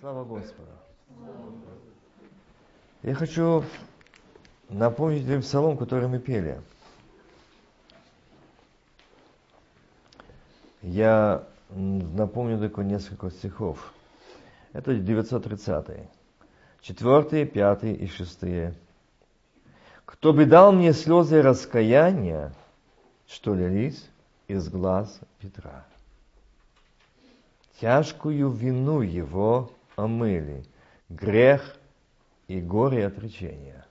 Слава Господу. Я хочу напомнить вам псалом, который мы пели. Я напомню только несколько стихов. Это 930. Четвертые, пятые и шестые. Кто бы дал мне слезы раскаяния, что лились из глаз Петра. Тяжкую вину его омыли, грех и горе отречения.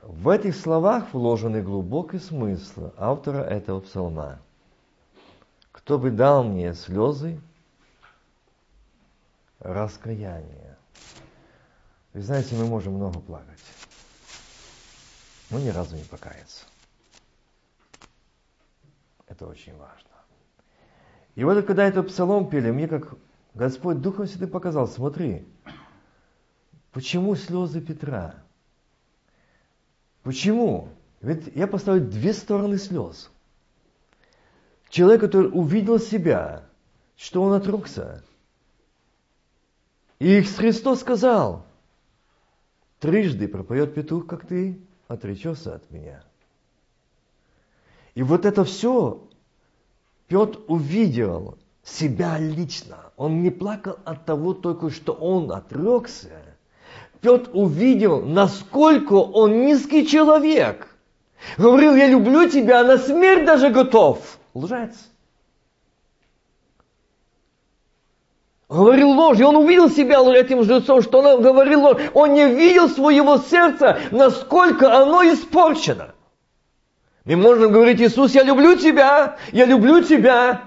В этих словах вложены глубокий смысл автора этого псалма. Кто бы дал мне слезы раскаяния. Вы знаете, мы можем много плакать, но ни разу не покаяться. Это очень важно. И вот когда этот псалом пели, мне как Господь Духом Святым показал, смотри, почему слезы Петра? Почему? Ведь я поставил две стороны слез. Человек, который увидел себя, что он отрекся. И Христос сказал, трижды пропоет петух, как ты отречешься от меня. И вот это все Петр увидел себя лично. Он не плакал от того только, что он отрекся. Петр увидел, насколько он низкий человек. Говорил, я люблю тебя, а на смерть даже готов. Лжец. Говорил ложь, и он увидел себя этим лжецом, что он говорил ложь. Он не видел своего сердца, насколько оно испорчено. Мы можем говорить, Иисус, я люблю тебя, я люблю тебя.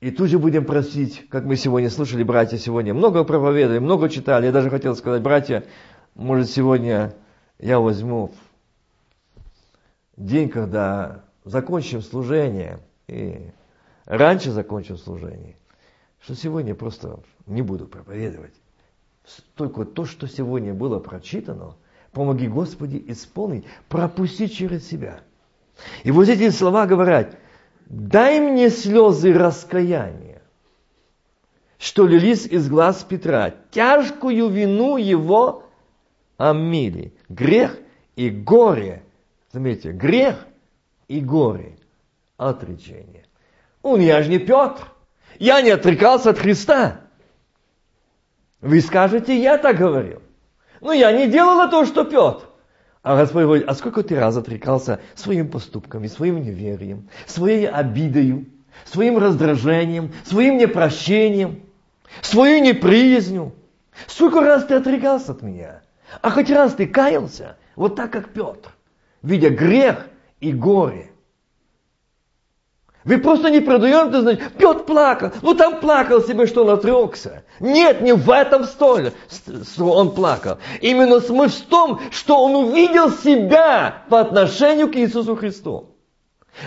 И тут же будем просить, как мы сегодня слушали, братья, сегодня много проповедовали, много читали. Я даже хотел сказать, братья, может сегодня я возьму день, когда закончим служение, и раньше закончим служение, что сегодня просто не буду проповедовать. Только то, что сегодня было прочитано – Помоги, Господи, исполнить, пропустить через себя. И вот эти слова говорят, дай мне слезы раскаяния, что лились из глаз Петра, тяжкую вину его омили, грех и горе. Заметьте, грех и горе, отречение. Он, я же не Петр, я не отрекался от Христа. Вы скажете, я так говорил. Ну, я не делала то, что Петр. А Господь говорит, а сколько ты раз отрекался своими поступками, своим неверием, своей обидою, своим раздражением, своим непрощением, свою неприязнью. Сколько раз ты отрекался от меня? А хоть раз ты каялся, вот так как Петр, видя грех и горе, вы просто не продаете, значит, Петр плакал. Ну там плакал себе, что он отрекся. Нет, не в этом столе он плакал. Именно смысл в том, что он увидел себя по отношению к Иисусу Христу.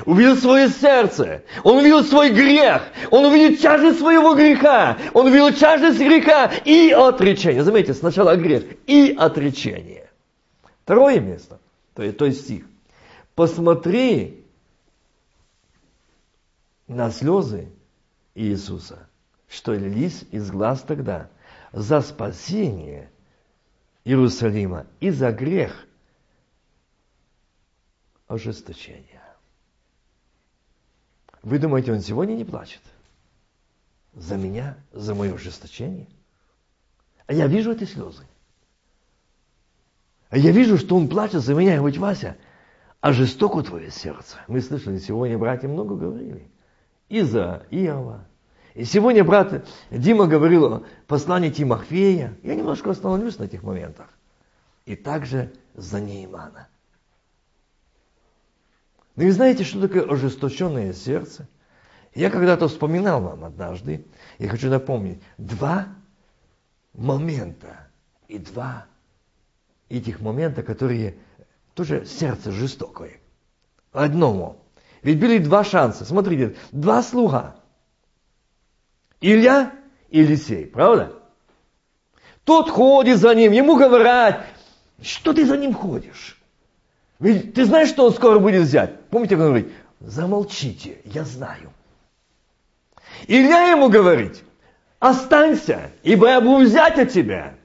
Увидел свое сердце, он увидел свой грех, он увидел тяжесть своего греха, он увидел тяжесть греха и отречение. Заметьте, сначала грех и отречение. Второе место, то есть стих. Посмотри на слезы Иисуса, что лились из глаз тогда за спасение Иерусалима и за грех ожесточения. Вы думаете, он сегодня не плачет? За меня, за мое ожесточение? А я вижу эти слезы. А я вижу, что он плачет за меня и говорит, Вася, а жестоко твое сердце. Мы слышали, сегодня братья много говорили и за Иова. И сегодня брат Дима говорил о послании Тимофея. Я немножко остановлюсь на этих моментах. И также за Неймана. Но вы знаете, что такое ожесточенное сердце? Я когда-то вспоминал вам однажды, я хочу напомнить, два момента и два этих момента, которые тоже сердце жестокое. Одному ведь были два шанса. Смотрите, два слуга. Илья и Елисей, правда? Тот ходит за ним, ему говорят, что ты за ним ходишь? Ведь ты знаешь, что он скоро будет взять? Помните, он говорит, замолчите, я знаю. Илья ему говорит, останься, ибо я буду взять от тебя.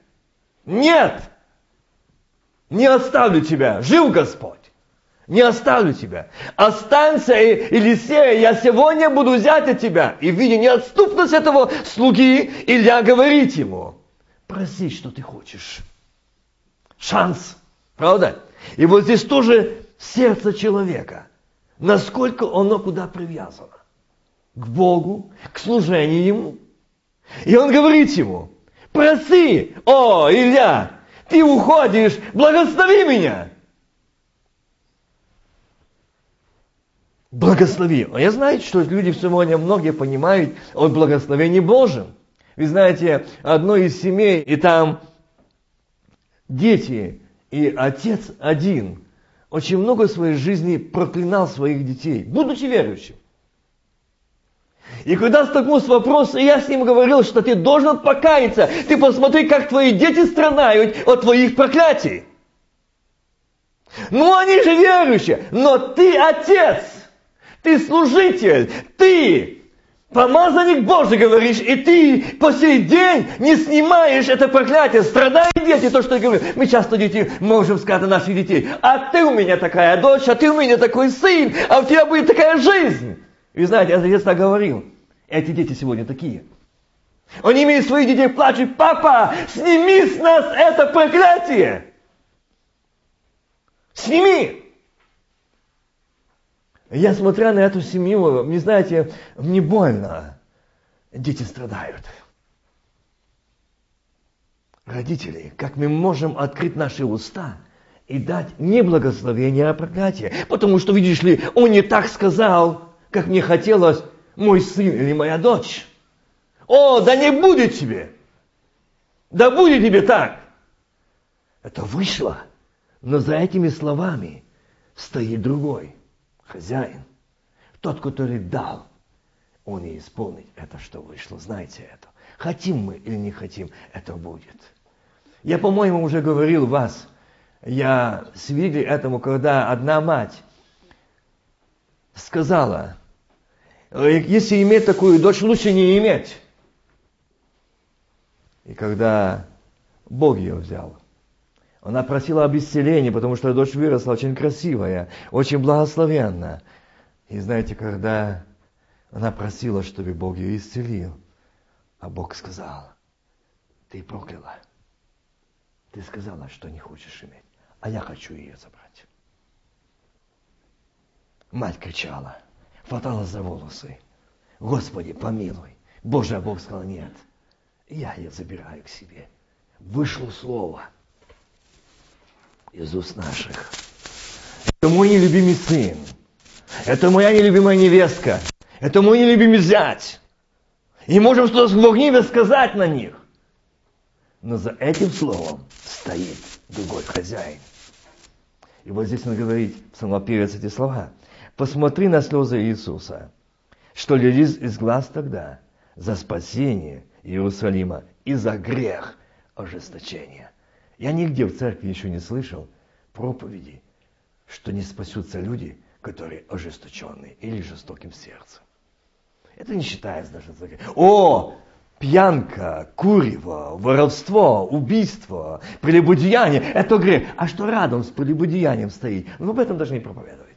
Нет, не оставлю тебя, жив Господь. Не оставлю тебя. Останься, Елисея, я сегодня буду взять от тебя. И видя неотступность этого слуги, Илья говорит ему, проси, что ты хочешь. Шанс. Правда? И вот здесь тоже сердце человека. Насколько оно куда привязано. К Богу, к служению Ему. И он говорит ему, проси, о, Илья, ты уходишь, благослови меня. Благослови. А я знаю, что люди сегодня многие понимают о благословении Божьем. Вы знаете, одно из семей, и там дети, и отец один, очень много в своей жизни проклинал своих детей, будучи верующим. И когда столкнулся с вопросом, я с ним говорил, что ты должен покаяться. Ты посмотри, как твои дети страдают от твоих проклятий. Ну, они же верующие, но ты отец, ты служитель, ты помазанник Божий, говоришь, и ты по сей день не снимаешь это проклятие. Страдают дети, то, что я говорю. Мы часто дети можем сказать о наших детей. А ты у меня такая дочь, а ты у меня такой сын, а у тебя будет такая жизнь. И знаете, я детства говорил, эти дети сегодня такие. Они имеют своих детей, плачут, папа, сними с нас это проклятие. Сними. Я смотря на эту семью, не знаете, мне больно. Дети страдают. Родители, как мы можем открыть наши уста и дать не благословение, а проклятие? Потому что, видишь ли, он не так сказал, как мне хотелось, мой сын или моя дочь. О, да не будет тебе! Да будет тебе так! Это вышло, но за этими словами стоит другой хозяин. Тот, который дал, он и исполнит это, что вышло. Знаете это. Хотим мы или не хотим, это будет. Я, по-моему, уже говорил вас, я свидетель этому, когда одна мать сказала, Э, если иметь такую дочь, лучше не иметь. И когда Бог ее взял, она просила об исцелении, потому что дочь выросла очень красивая, очень благословенная. И знаете, когда она просила, чтобы Бог ее исцелил, а Бог сказал, ты прокляла. Ты сказала, что не хочешь иметь, а я хочу ее забрать. Мать кричала – хватала за волосы. Господи, помилуй. Боже, а Бог сказал, нет, я ее забираю к себе. Вышло слово из уст наших. Это мой нелюбимый сын. Это моя нелюбимая невестка. Это мой нелюбимый зять. И можем что-то в гневе сказать на них. Но за этим словом стоит другой хозяин. И вот здесь он говорит, псалмопевец эти слова. Посмотри на слезы Иисуса, что лились из глаз тогда за спасение Иерусалима и за грех ожесточения. Я нигде в церкви еще не слышал проповеди, что не спасутся люди, которые ожесточенные или жестоким сердцем. Это не считается даже грех. О, пьянка, курево, воровство, убийство, прелюбодеяние – это грех. А что рядом с прелюбодеянием стоит? Ну, об этом даже не проповедовать.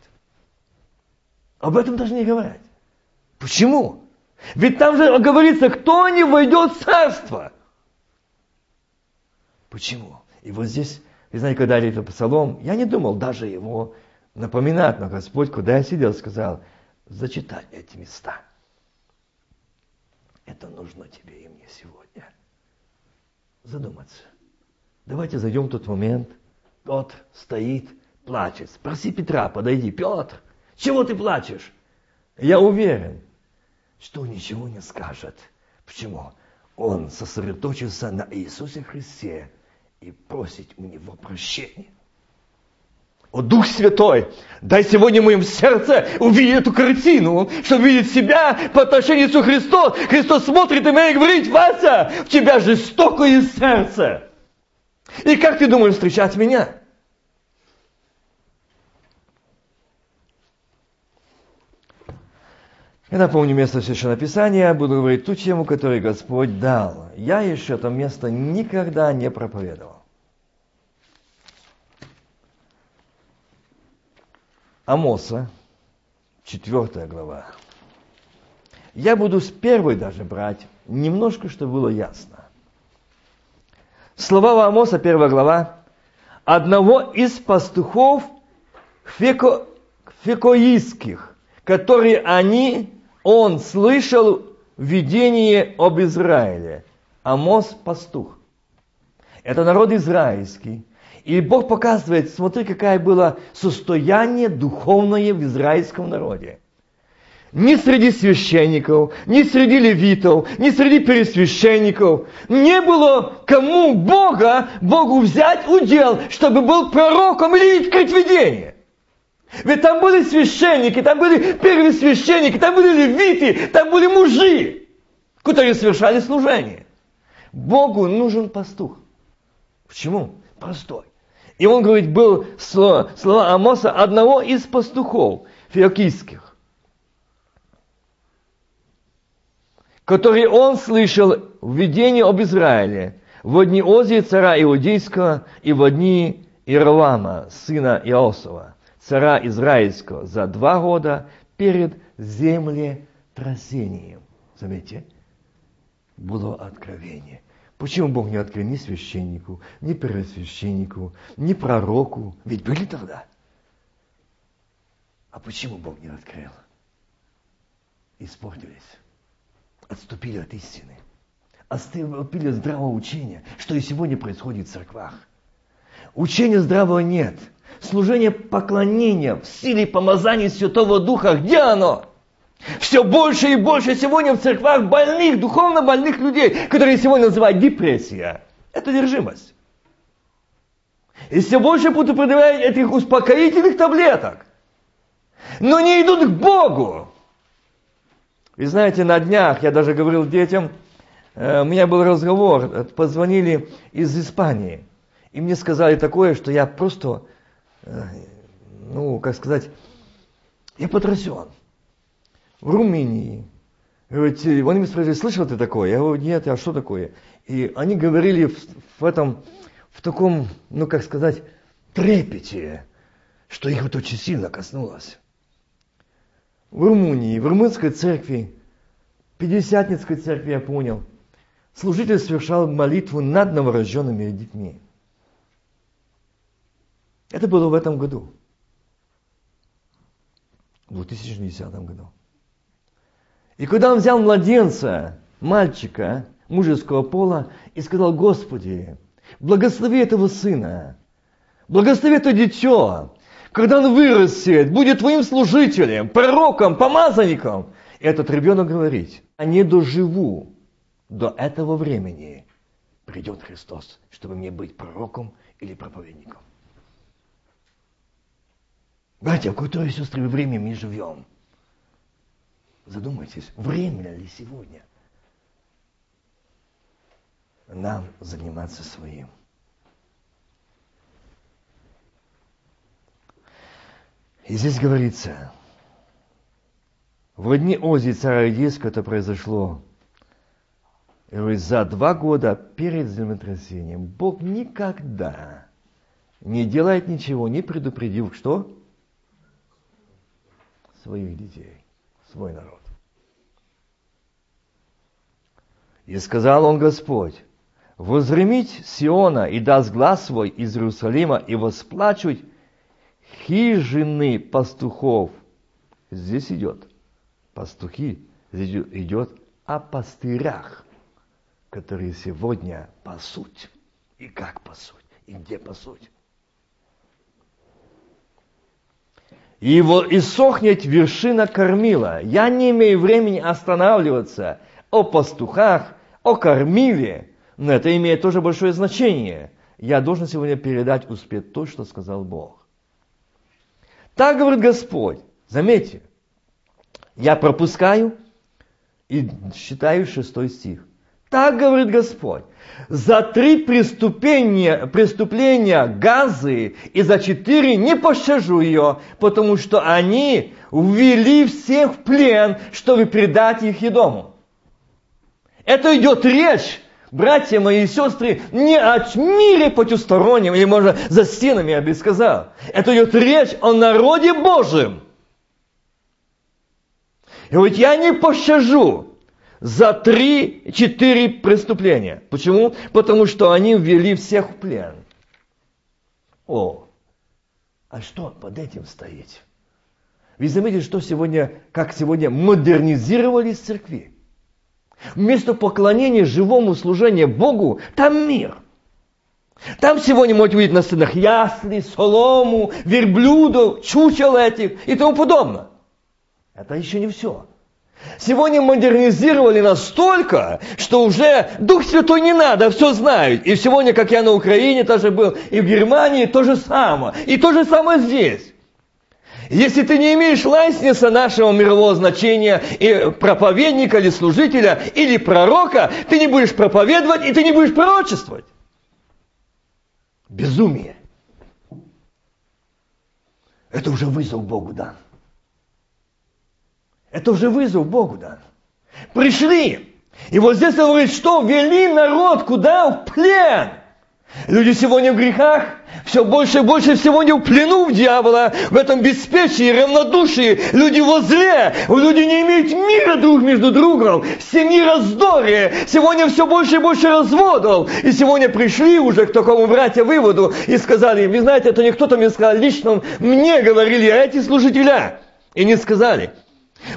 Об этом даже не говорят. Почему? Ведь там же говорится, кто не войдет в царство. Почему? И вот здесь, вы знаете, когда я это псалом, я не думал даже его напоминать, но Господь, куда я сидел, сказал, зачитай эти места. Это нужно тебе и мне сегодня. Задуматься. Давайте зайдем в тот момент. Тот стоит, плачет. Спроси Петра, подойди. Петр, чего ты плачешь? Я уверен, что ничего не скажет. Почему? Он сосредоточился на Иисусе Христе и просит у Него прощения. О, Дух Святой, дай сегодня в моем сердце увидеть эту картину, чтобы видеть себя по отношению к Христу. Христос смотрит на меня и говорит, Вася, в тебя жестокое сердце. И как ты думаешь встречать меня? Я напомню место Священного Писания, буду говорить ту тему, которую Господь дал. Я еще это место никогда не проповедовал. Амоса, четвертая глава. Я буду с первой даже брать, немножко, чтобы было ясно. Слова Амоса, первая глава, одного из пастухов феко, фекоистских, которые они он слышал видение об Израиле. Амос – пастух. Это народ израильский. И Бог показывает, смотри, какое было состояние духовное в израильском народе. Ни среди священников, ни среди левитов, ни среди пересвященников не было кому Бога, Богу взять удел, чтобы был пророком или открыть видение. Ведь там были священники, там были первосвященники, там были левиты, там были мужи, которые совершали служение. Богу нужен пастух. Почему? Простой. И он говорит, был слова, слова Амоса одного из пастухов феокийских, который он слышал в видении об Израиле в дни Озии царя Иудейского и в дни Ирлама, сына Иосова царя израильского за два года перед землетрясением. Заметьте, было откровение. Почему Бог не открыл ни священнику, ни первосвященнику, ни пророку? Ведь были тогда. А почему Бог не открыл? Испортились. Отступили от истины. Отступили от здравого учения, что и сегодня происходит в церквах. Учения здравого нет – служение поклонения в силе помазания Святого Духа, где оно? Все больше и больше сегодня в церквах больных, духовно больных людей, которые сегодня называют депрессия. Это держимость. И все больше будут продавать этих успокоительных таблеток. Но не идут к Богу. Вы знаете, на днях я даже говорил детям, э, у меня был разговор, э, позвонили из Испании. И мне сказали такое, что я просто ну, как сказать, я потрясен. В Румынии. Говорит, они меня спросили, слышал ты такое? Я говорю, нет, а что такое? И они говорили в, в этом, в таком, ну, как сказать, трепете, что их вот очень сильно коснулось. В Румынии, в румынской церкви, Пятидесятницкой церкви, я понял, служитель совершал молитву над новорожденными детьми. Это было в этом году. В 2010 году. И когда он взял младенца, мальчика, мужеского пола, и сказал, Господи, благослови этого сына, благослови это дитё, когда он вырастет, будет твоим служителем, пророком, помазанником. И этот ребенок говорит, я не доживу до этого времени, придет Христос, чтобы мне быть пророком или проповедником. Братья, в которое, сестры, время мы живем? Задумайтесь, время ли сегодня нам заниматься своим? И здесь говорится, в дни Ози царя Иудейского это произошло. И за два года перед землетрясением Бог никогда не делает ничего, не предупредил, что? Своих детей, свой народ. И сказал он Господь, возремить Сиона и даст глаз свой из Иерусалима и восплачуть хижины пастухов. Здесь идет пастухи, здесь идет о пастырях, которые сегодня пасуть. И как пасуть, и где пасуть. И его иссохнет вершина кормила. Я не имею времени останавливаться о пастухах, о кормиле, но это имеет тоже большое значение. Я должен сегодня передать успеть то, что сказал Бог. Так говорит Господь. Заметьте, я пропускаю и считаю шестой стих. Так говорит Господь. За три преступления, преступления Газы и за четыре не пощажу ее, потому что они ввели всех в плен, чтобы предать их Едому. Это идет речь, братья мои и сестры, не о мире потустороннем, или, может, за стенами, я бы сказал. Это идет речь о народе Божьем. И вот я не пощажу за три-четыре преступления. Почему? Потому что они ввели всех в плен. О, а что под этим стоит? Вы заметили, что сегодня, как сегодня модернизировались церкви? Вместо поклонения живому служению Богу, там мир. Там сегодня можете увидеть на сценах ясли, солому, верблюдов, чучел этих и тому подобное. Это еще не все. Сегодня модернизировали настолько, что уже Дух Святой не надо, все знают. И сегодня, как я на Украине тоже был, и в Германии то же самое. И то же самое здесь. Если ты не имеешь лайснеса нашего мирового значения, и проповедника или служителя, или пророка, ты не будешь проповедовать, и ты не будешь пророчествовать. Безумие. Это уже вызов Богу дан. Это уже вызов Богу дан. Пришли. И вот здесь он говорит, что вели народ куда? В плен. Люди сегодня в грехах, все больше и больше сегодня в плену в дьявола, в этом беспечии, равнодушии. Люди возле, люди не имеют мира друг между другом, семьи раздоре. Сегодня все больше и больше разводов. И сегодня пришли уже к такому братья выводу и сказали, вы знаете, это не кто-то мне сказал, лично мне говорили, а эти служителя. И не сказали.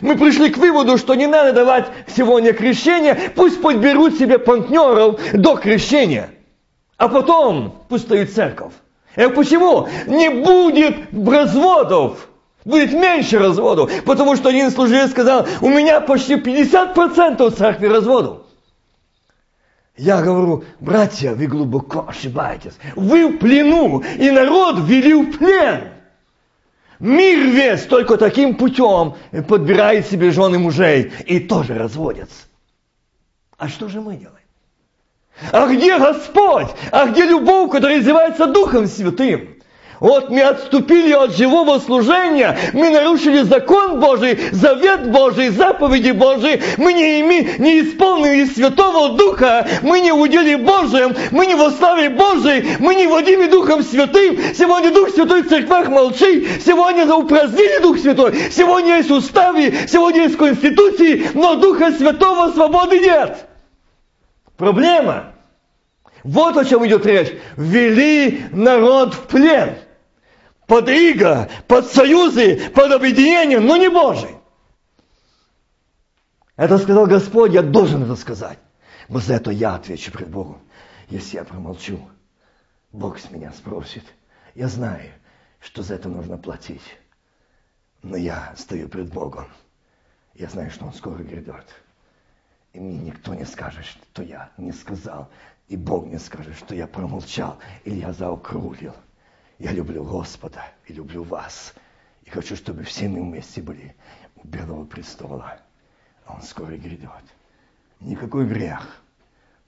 Мы пришли к выводу, что не надо давать сегодня крещение, пусть подберут себе партнеров до крещения. А потом пусть стоит церковь. И почему? Не будет разводов. Будет меньше разводов. Потому что один служитель сказал, у меня почти 50% в церкви разводов. Я говорю, братья, вы глубоко ошибаетесь. Вы в плену, и народ ввели в плен. Мир весь только таким путем подбирает себе жены мужей и тоже разводятся. А что же мы делаем? А где Господь? А где любовь, которая изливается Духом Святым? Вот мы отступили от живого служения, мы нарушили закон Божий, завет Божий, заповеди Божии, мы не, име, не исполнили Святого Духа, мы не удели Божьим, мы не во славе Божией, мы не водими Духом Святым. Сегодня Дух Святой в церквах молчит, сегодня упразднили Дух Святой, сегодня есть уставы, сегодня есть конституции, но Духа Святого свободы нет. Проблема. Вот о чем идет речь. Ввели народ в плен под иго, под союзы, под объединение, но не Божий. Это сказал Господь, я должен это сказать. Но за это я отвечу пред Богом. Если я промолчу, Бог с меня спросит. Я знаю, что за это нужно платить. Но я стою пред Богом. Я знаю, что Он скоро грядет. И мне никто не скажет, что я не сказал. И Бог не скажет, что я промолчал или я заокрулил. Я люблю Господа и люблю вас. И хочу, чтобы все мы вместе были у Белого престола. А Он скоро грядет. Никакой грех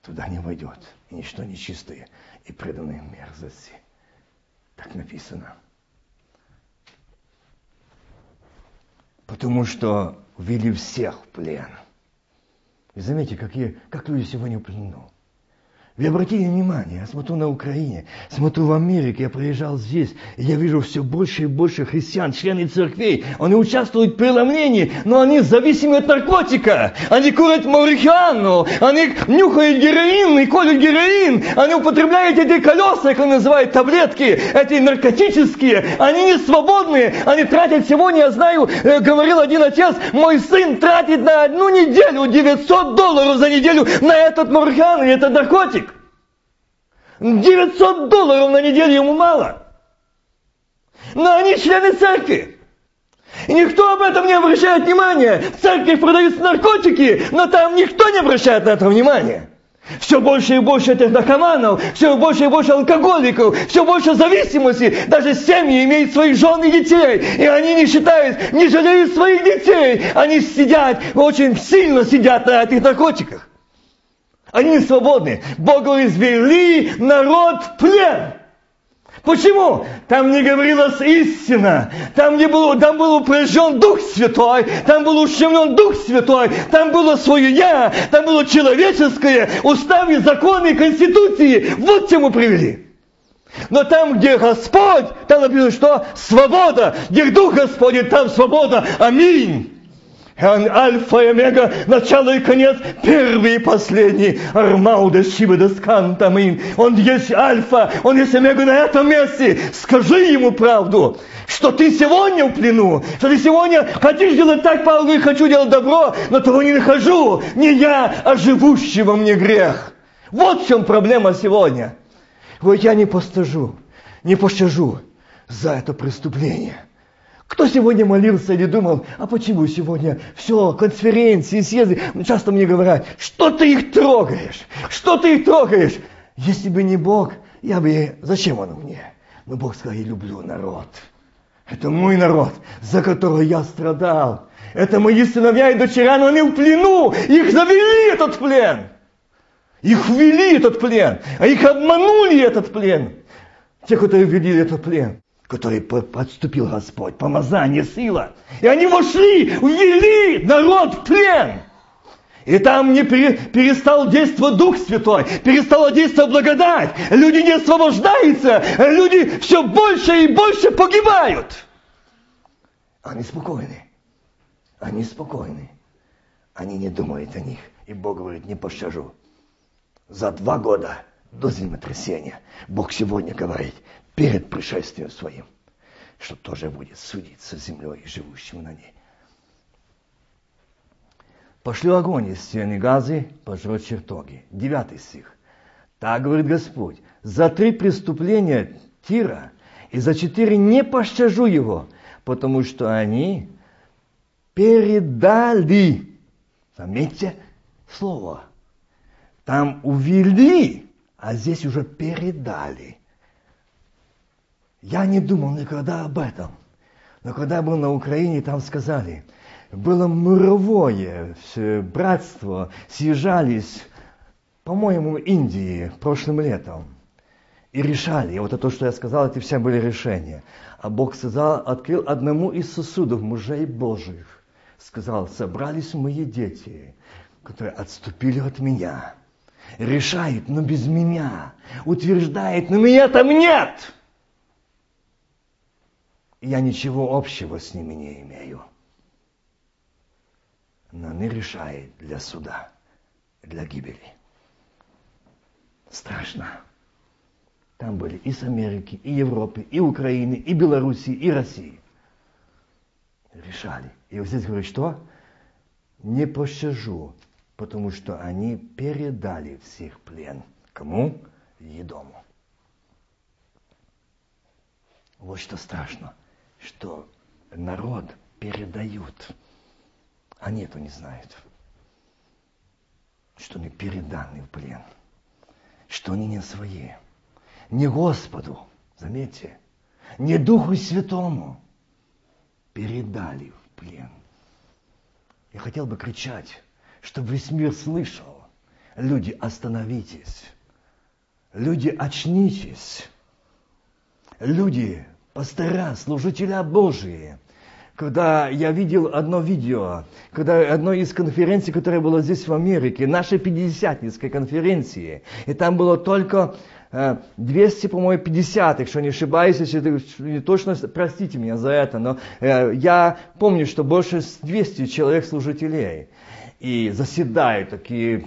туда не войдет. И ничто нечистое и преданное мерзости. Так написано. Потому что ввели всех в плен. И заметьте, какие, как люди сегодня в. Вы обратили внимание, я смотрю на Украине, смотрю в Америке, я приезжал здесь, и я вижу все больше и больше христиан, члены церквей. Они участвуют в преломлении, но они зависимы от наркотика. Они курят марихуану, они нюхают героин и колют героин. Они употребляют эти колеса, как называют таблетки, эти наркотические. Они не свободны, они тратят сегодня, я знаю, э, говорил один отец, мой сын тратит на одну неделю 900 долларов за неделю на этот марихуану и этот наркотик. 900 долларов на неделю ему мало. Но они члены церкви. И никто об этом не обращает внимания. В церкви продаются наркотики, но там никто не обращает на это внимания. Все больше и больше этих наркоманов, все больше и больше алкоголиков, все больше зависимости. Даже семьи имеют своих жен и детей, и они не считают, не жалеют своих детей. Они сидят, очень сильно сидят на этих наркотиках. Они свободны. Бог говорит, извели народ в плен. Почему? Там не говорилась истина, там, не было, там был упряжен Дух Святой, там был ущемлен Дух Святой, там было свое «я», там было человеческое, уставы, законы, конституции. Вот чему привели. Но там, где Господь, там написано, что свобода. Где Дух Господень, там свобода. Аминь. Он альфа и омега, начало и конец, первый и последний. Армауда Шибада Скантамин. Он есть альфа, он есть омега на этом месте. Скажи ему правду, что ты сегодня в плену, что ты сегодня хотишь делать так, Павел говорит, хочу делать добро, но того не нахожу. Не я, а живущий во мне грех. Вот в чем проблема сегодня. Вот я не постажу, не пощажу за это преступление. Кто сегодня молился или думал, а почему сегодня все, конференции, съезды, часто мне говорят, что ты их трогаешь, что ты их трогаешь. Если бы не Бог, я бы, зачем он мне? Но Бог сказал, я люблю народ. Это мой народ, за который я страдал. Это мои сыновья и дочеря, но они в плену. Их завели этот плен. Их ввели этот плен, а их обманули этот плен. Те, которые ввели этот плен который подступил Господь, помазание, сила. И они вошли, ввели народ в плен. И там не перестал действовать Дух Святой, перестала действовать благодать. Люди не освобождаются, люди все больше и больше погибают. Они спокойны. Они спокойны. Они не думают о них. И Бог говорит, не пощажу. За два года до землетрясения Бог сегодня говорит, перед пришествием своим, что тоже будет судиться землей и живущим на ней. Пошлю огонь из стены газы, пожрет чертоги. Девятый стих. Так говорит Господь, за три преступления Тира и за четыре не пощажу его, потому что они передали, заметьте слово, там увели, а здесь уже передали. Я не думал никогда об этом. Но когда был на Украине, там сказали, было мировое братство, съезжались, по-моему, Индии прошлым летом. И решали, и вот это, что я сказал, эти все были решения. А Бог сказал, открыл одному из сосудов мужей Божьих. Сказал, собрались мои дети, которые отступили от меня. Решает, но без меня. Утверждает, но меня там нет я ничего общего с ними не имею. Но они решают для суда, для гибели. Страшно. Там были и с Америки, и Европы, и Украины, и Белоруссии, и России. Решали. И вот здесь говорит, что? Не пощажу, потому что они передали всех плен. Кому? Едому. Вот что страшно что народ передают. Они этого не знают. Что они переданы в плен. Что они не свои. Не Господу, заметьте, не Духу Святому передали в плен. Я хотел бы кричать, чтобы весь мир слышал. Люди, остановитесь. Люди, очнитесь. Люди, пастора, служителя Божии. Когда я видел одно видео, когда одно из конференций, которая была здесь в Америке, нашей пятидесятницкой конференции, и там было только 200, э, по-моему, 50, если не ошибаюсь, если не точно, простите меня за это, но э, я помню, что больше 200 человек служителей. И заседают такие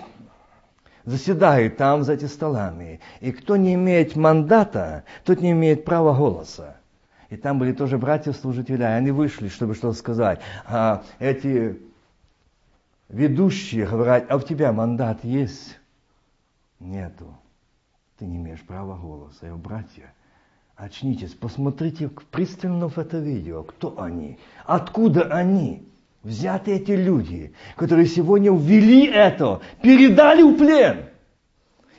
заседают там за эти столами. И кто не имеет мандата, тот не имеет права голоса. И там были тоже братья-служители, они вышли, чтобы что-то сказать. А эти ведущие говорят, а у тебя мандат есть? Нету. Ты не имеешь права голоса. Я братья, очнитесь, посмотрите пристально в это видео. Кто они? Откуда они? Взяты эти люди, которые сегодня ввели это, передали в плен.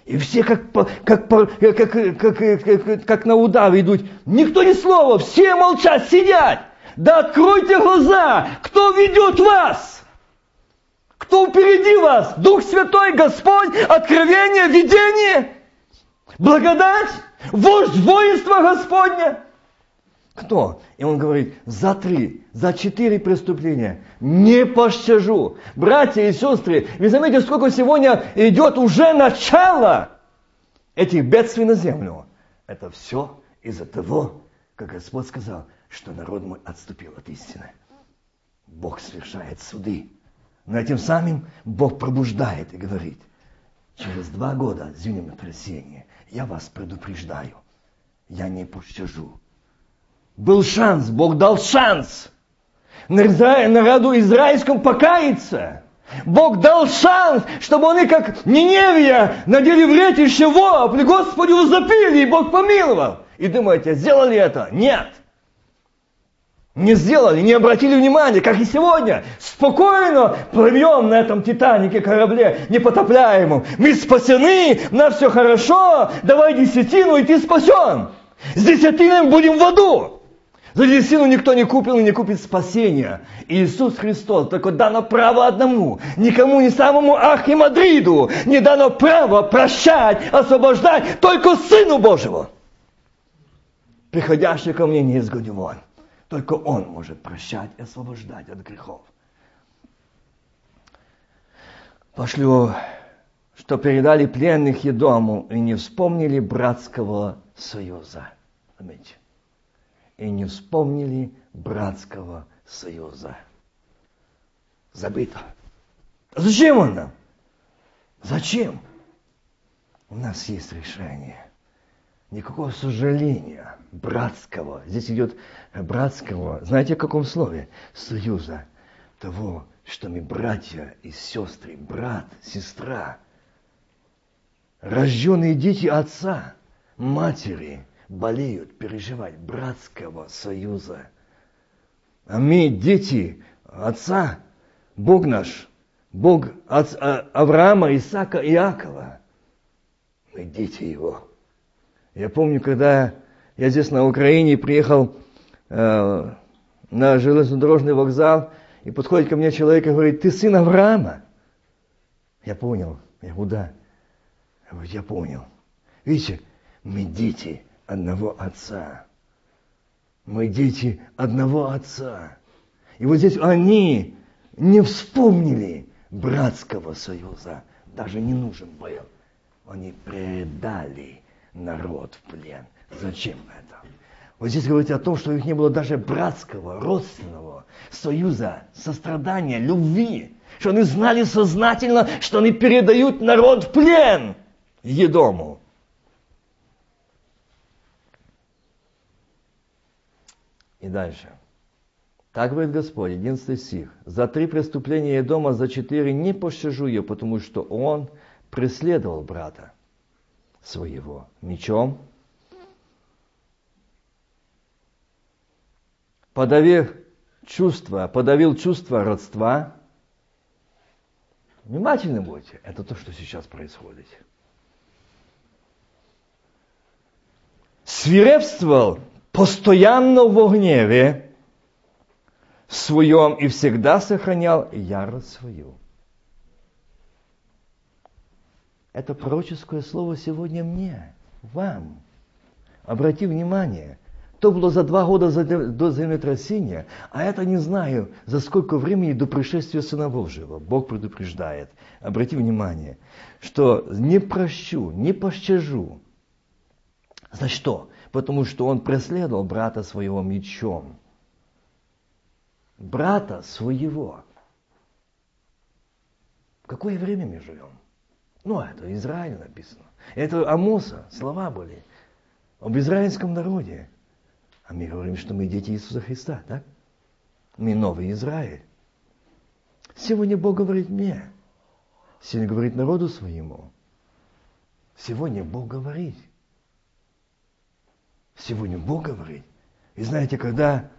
И все как, как, как, как, как, как на удар идут. Никто ни слова, все молчат, сидят. Да откройте глаза, кто ведет вас? Кто впереди вас? Дух Святой, Господь, откровение, видение, благодать, вождь воинства Господня. Кто? И он говорит, за три, за четыре преступления не пощажу. Братья и сестры, вы заметите, сколько сегодня идет уже начало этих бедствий на землю. Это все из-за того, как Господь сказал, что народ мой отступил от истины. Бог совершает суды. Но этим самым Бог пробуждает и говорит, через два года землетрясения я вас предупреждаю, я не пощажу. Был шанс, Бог дал шанс народу израильскому покаяться. Бог дал шанс, чтобы они, как Ниневия, надели вретище вопли, Господи, возопили, и Бог помиловал. И думаете, сделали это? Нет. Не сделали, не обратили внимания, как и сегодня. Спокойно плывем на этом Титанике корабле непотопляемом. Мы спасены, на все хорошо, давай десятину, и ты спасен. С десятиной будем в аду. За десятину никто не купил и не купит спасения. Иисус Христос только дано право одному, никому не самому Архимадриду не дано право прощать, освобождать, только Сыну Божьему. Приходящий ко мне не изгоню вон. Только Он может прощать и освобождать от грехов. Пошлю, что передали пленных Едому и не вспомнили братского союза. Заметьте. И не вспомнили братского союза. Забыто. Зачем он нам? Зачем? У нас есть решение. Никакого сожаления братского. Здесь идет братского, знаете, в каком слове? Союза. Того, что мы братья и сестры, брат, сестра. Рожденные дети отца, матери болеют, переживать братского союза. А мы дети отца, Бог наш, Бог от а, Авраама, Исаака и Иакова. Мы дети Его. Я помню, когда я здесь на Украине приехал э, на железнодорожный вокзал, и подходит ко мне человек и говорит, ты сын Авраама? Я понял. Я говорю, да. Я говорю, я понял. Видите, мы дети одного отца. Мы дети одного отца. И вот здесь они не вспомнили братского союза. Даже не нужен был. Они предали народ в плен. Зачем это? Вот здесь говорится о том, что у них не было даже братского, родственного союза, сострадания, любви. Что они знали сознательно, что они передают народ в плен Едому. И дальше. Так говорит Господь, 11 стих. За три преступления Едома, за четыре не пощажу ее, потому что он преследовал брата своего мечом, подавив чувство, подавил чувство родства. Внимательны будьте. Это то, что сейчас происходит. Свирепствовал постоянно в гневе своем и всегда сохранял ярость свою. Это пророческое слово сегодня мне, вам. Обрати внимание, то было за два года до землетрясения, а это не знаю, за сколько времени до пришествия Сына Божьего. Бог предупреждает. Обрати внимание, что не прощу, не пощажу. За что? Потому что он преследовал брата своего мечом. Брата своего. В какое время мы живем? Ну, это Израиль написано. Это Амоса, слова были об израильском народе. А мы говорим, что мы дети Иисуса Христа, так? Мы новый Израиль. Сегодня Бог говорит мне. Сегодня говорит народу своему. Сегодня Бог говорит. Сегодня Бог говорит. И знаете, когда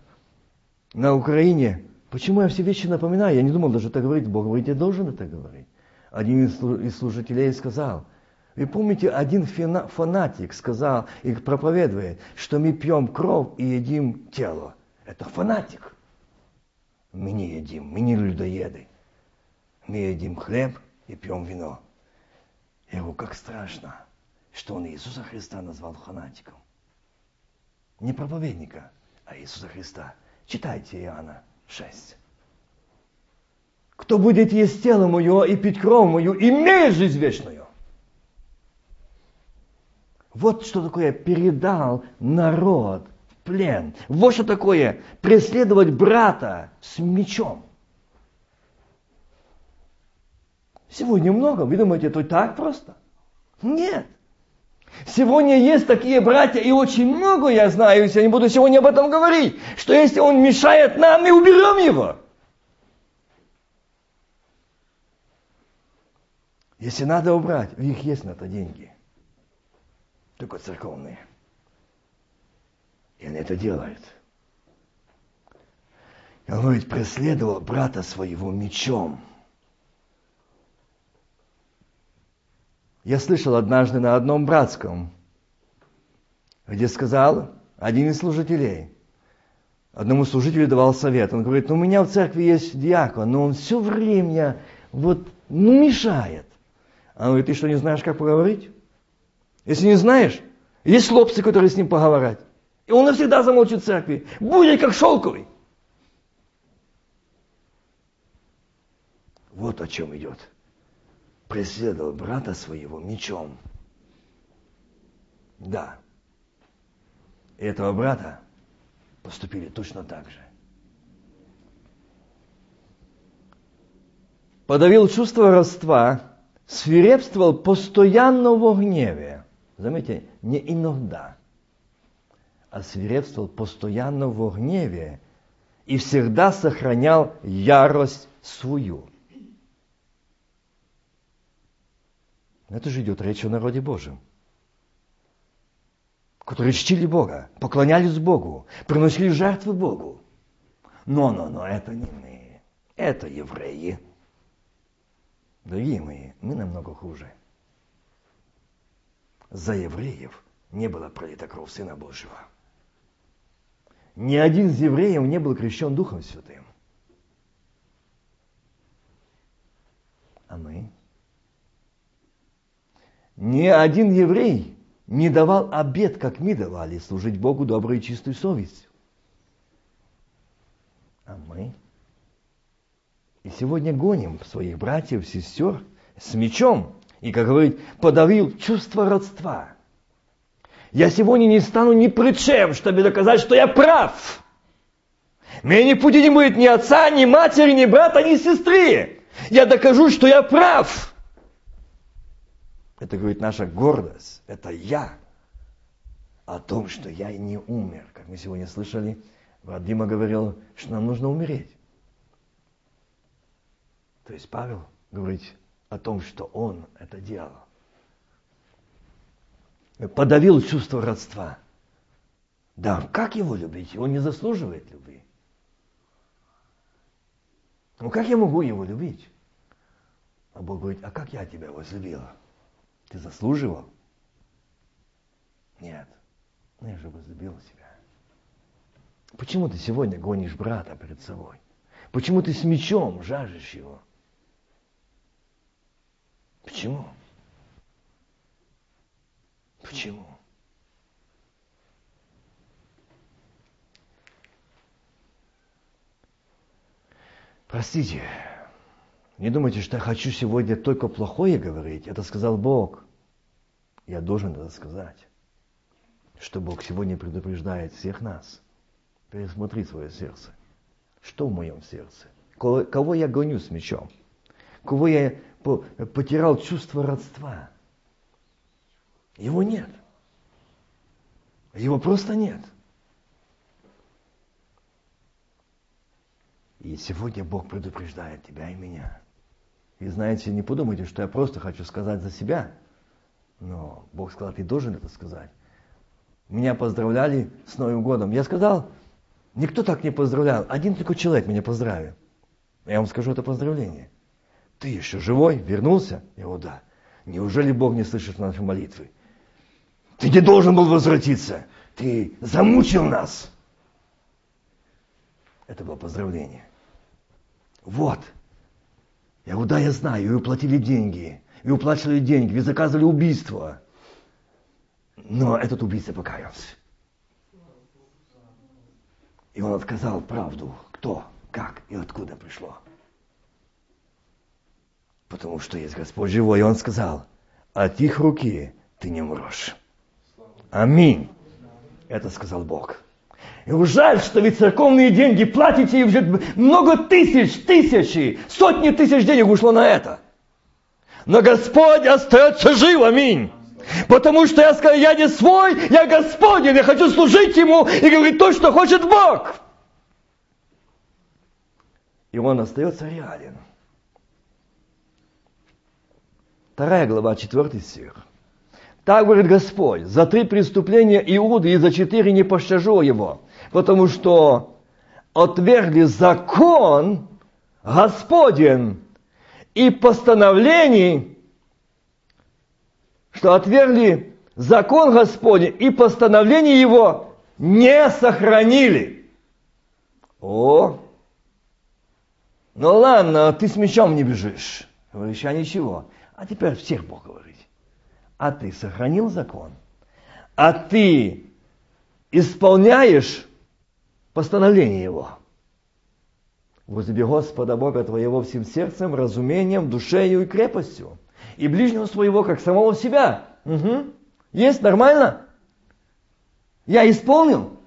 на Украине, почему я все вещи напоминаю, я не думал даже так говорить, Бог говорит, я должен это говорить. Один из служителей сказал, вы помните, один фанатик сказал и проповедует, что мы пьем кровь и едим тело. Это фанатик. Мы не едим, мы не людоеды. мы едим хлеб и пьем вино. Я говорю, как страшно, что он Иисуса Христа назвал фанатиком. Не проповедника, а Иисуса Христа. Читайте Иоанна 6. Кто будет есть тело мое и пить кровь мою, имеет жизнь вечную. Вот что такое передал народ в плен. Вот что такое преследовать брата с мечом. Сегодня много. Вы думаете, это так просто? Нет. Сегодня есть такие братья, и очень много я знаю, я не буду сегодня об этом говорить, что если он мешает нам, мы уберем его. Если надо убрать, у них есть на это деньги. Только церковные. И они это делают. И он говорит, преследовал брата своего мечом. Я слышал однажды на одном братском, где сказал один из служителей, одному служителю давал совет. Он говорит, ну у меня в церкви есть диакон, но он все время вот, ну, мешает. А он говорит, ты что, не знаешь, как поговорить? Если не знаешь, есть хлопцы, которые с ним поговорят. И он навсегда замолчит в церкви. Будет как шелковый. Вот о чем идет преследовал брата своего мечом. Да, этого брата поступили точно так же. Подавил чувство родства, свирепствовал постоянно в гневе. Заметьте, не иногда, а свирепствовал постоянно в гневе и всегда сохранял ярость свою. Это же идет речь о народе Божьем, которые чтили Бога, поклонялись Богу, приносили жертвы Богу. Но, но, но, это не мы. Это евреи. Дорогие мои, мы намного хуже. За евреев не было пролита кровь Сына Божьего. Ни один из евреев не был крещен Духом Святым. А мы ни один еврей не давал обед, как мы давали, служить Богу доброй и чистой совестью. А мы? И сегодня гоним своих братьев, сестер с мечом. И, как говорит, подавил чувство родства. Я сегодня не стану ни при чем, чтобы доказать, что я прав. Мне ни пути не будет ни отца, ни матери, ни брата, ни сестры. Я докажу, что я прав. Это, говорит, наша гордость. Это я. О том, что я и не умер. Как мы сегодня слышали, брат Дима говорил, что нам нужно умереть. То есть Павел говорит о том, что он это делал. Подавил чувство родства. Да, как его любить? Он не заслуживает любви. Ну как я могу его любить? А Бог говорит, а как я тебя возлюбила? Ты заслуживал? Нет. Ну я же возлюбил себя. Почему ты сегодня гонишь брата перед собой? Почему ты с мечом жажешь его? Почему? Почему? Простите, не думайте, что я хочу сегодня только плохое говорить. Это сказал Бог. Я должен это сказать. Что Бог сегодня предупреждает всех нас. Пересмотри свое сердце. Что в моем сердце? Кого я гоню с мечом? Кого я потерял чувство родства? Его нет. Его просто нет. И сегодня Бог предупреждает тебя и меня. И знаете, не подумайте, что я просто хочу сказать за себя. Но Бог сказал, ты должен это сказать. Меня поздравляли с Новым годом. Я сказал, никто так не поздравлял. Один только человек меня поздравил. Я вам скажу это поздравление. Ты еще живой? Вернулся? Я говорю, да. Неужели Бог не слышит наши молитвы? Ты не должен был возвратиться. Ты замучил нас. Это было поздравление. Вот Я говорю, да, я знаю, вы уплатили деньги, вы уплачивали деньги, вы заказывали убийство. Но этот убийца покаялся. И он отказал правду, кто, как и откуда пришло. Потому что есть Господь живой, и он сказал, от их руки ты не умрешь. Аминь. Это сказал Бог. И жаль, что вы церковные деньги платите, и уже много тысяч, тысячи, сотни тысяч денег ушло на это. Но Господь остается жив, аминь. Потому что я сказал, я не свой, я Господень, я хочу служить Ему и говорить то, что хочет Бог. И Он остается реален. Вторая глава, четвертый стих. Так говорит Господь, за три преступления Иуды и за четыре не пощажу его, потому что отвергли закон Господен и постановлений, что отвергли закон Господень и постановление его не сохранили. О, ну ладно, ты с мечом не бежишь. Говоришь, а ничего. А теперь всех Бог говорит а ты сохранил закон, а ты исполняешь постановление Его. Возлюби Господа Бога твоего всем сердцем, разумением, душею и крепостью, и ближнего своего, как самого себя. Угу. Есть нормально? Я исполнил?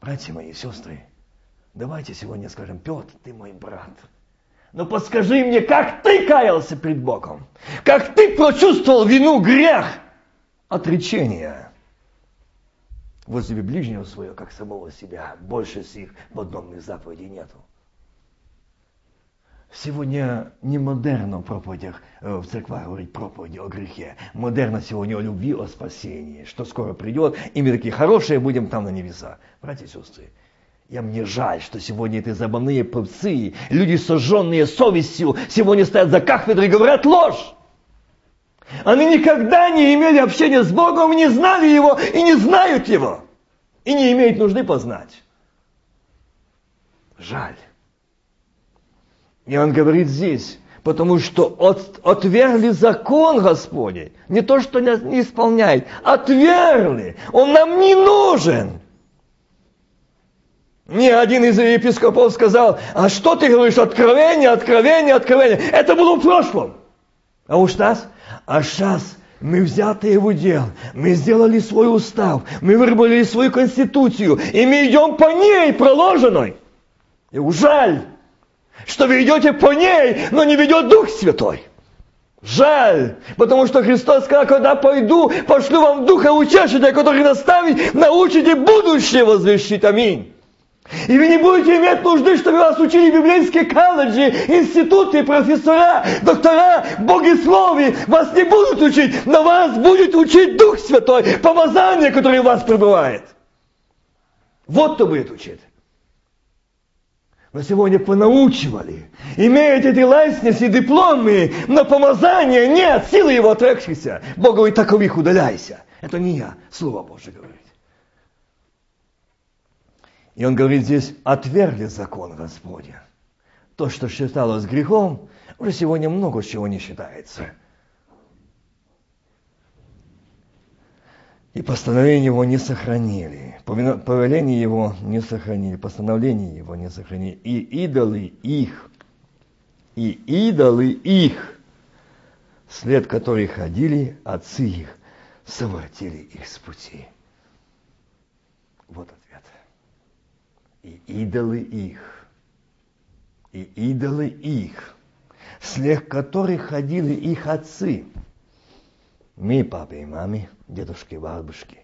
Братья мои и сестры, давайте сегодня скажем, Петр, ты мой брат – но подскажи мне, как ты каялся пред Богом? Как ты прочувствовал вину, грех, отречение? Возле ближнего своего, как самого себя. Больше сих в одном из заповедей нету. Сегодня не модерно в проповедях, э, в церквах говорить проповеди о грехе. Модерно сегодня о любви, о спасении, что скоро придет, и мы такие хорошие будем там на небеса. Братья и сестры, я мне жаль, что сегодня эти забавные певцы, люди, сожженные совестью, сегодня стоят за кафедрой и говорят ложь. Они никогда не имели общения с Богом, не знали Его и не знают Его. И не имеют нужды познать. Жаль. И он говорит здесь, потому что от, отвергли закон Господень. Не то, что не исполняет, отвергли. Он нам не нужен. Мне один из епископов сказал, а что ты говоришь, откровение, откровение, откровение. Это было в прошлом. А уж нас, а сейчас мы взятые в удел, мы сделали свой устав, мы выработали свою конституцию, и мы идем по ней проложенной. И жаль, что вы идете по ней, но не ведет Дух Святой. Жаль, потому что Христос сказал, когда пойду, пошлю вам Духа Утешителя, который наставит, научите будущее возвещить. Аминь. И вы не будете иметь нужды, чтобы вас учили библейские колледжи, институты, профессора, доктора, богословие. Вас не будут учить, но вас будет учить Дух Святой, помазание, которое у вас пребывает. Вот кто будет учить. Но сегодня понаучивали. Имеют эти лестницы, дипломы, но помазания нет, силы его отрекшихся. Бог говорит, таковых удаляйся. Это не я, Слово Божье говорит. И он говорит здесь, отвергли закон Господня. То, что считалось грехом, уже сегодня много чего не считается. И постановление его не сохранили. Повеление его не сохранили. Постановление его не сохранили. И идолы их. И идолы их, след которых ходили отцы их, совратили их с пути. Вот это и идолы их, и идолы их, слег которых ходили их отцы. Мы, папа и маме, дедушки и бабушки,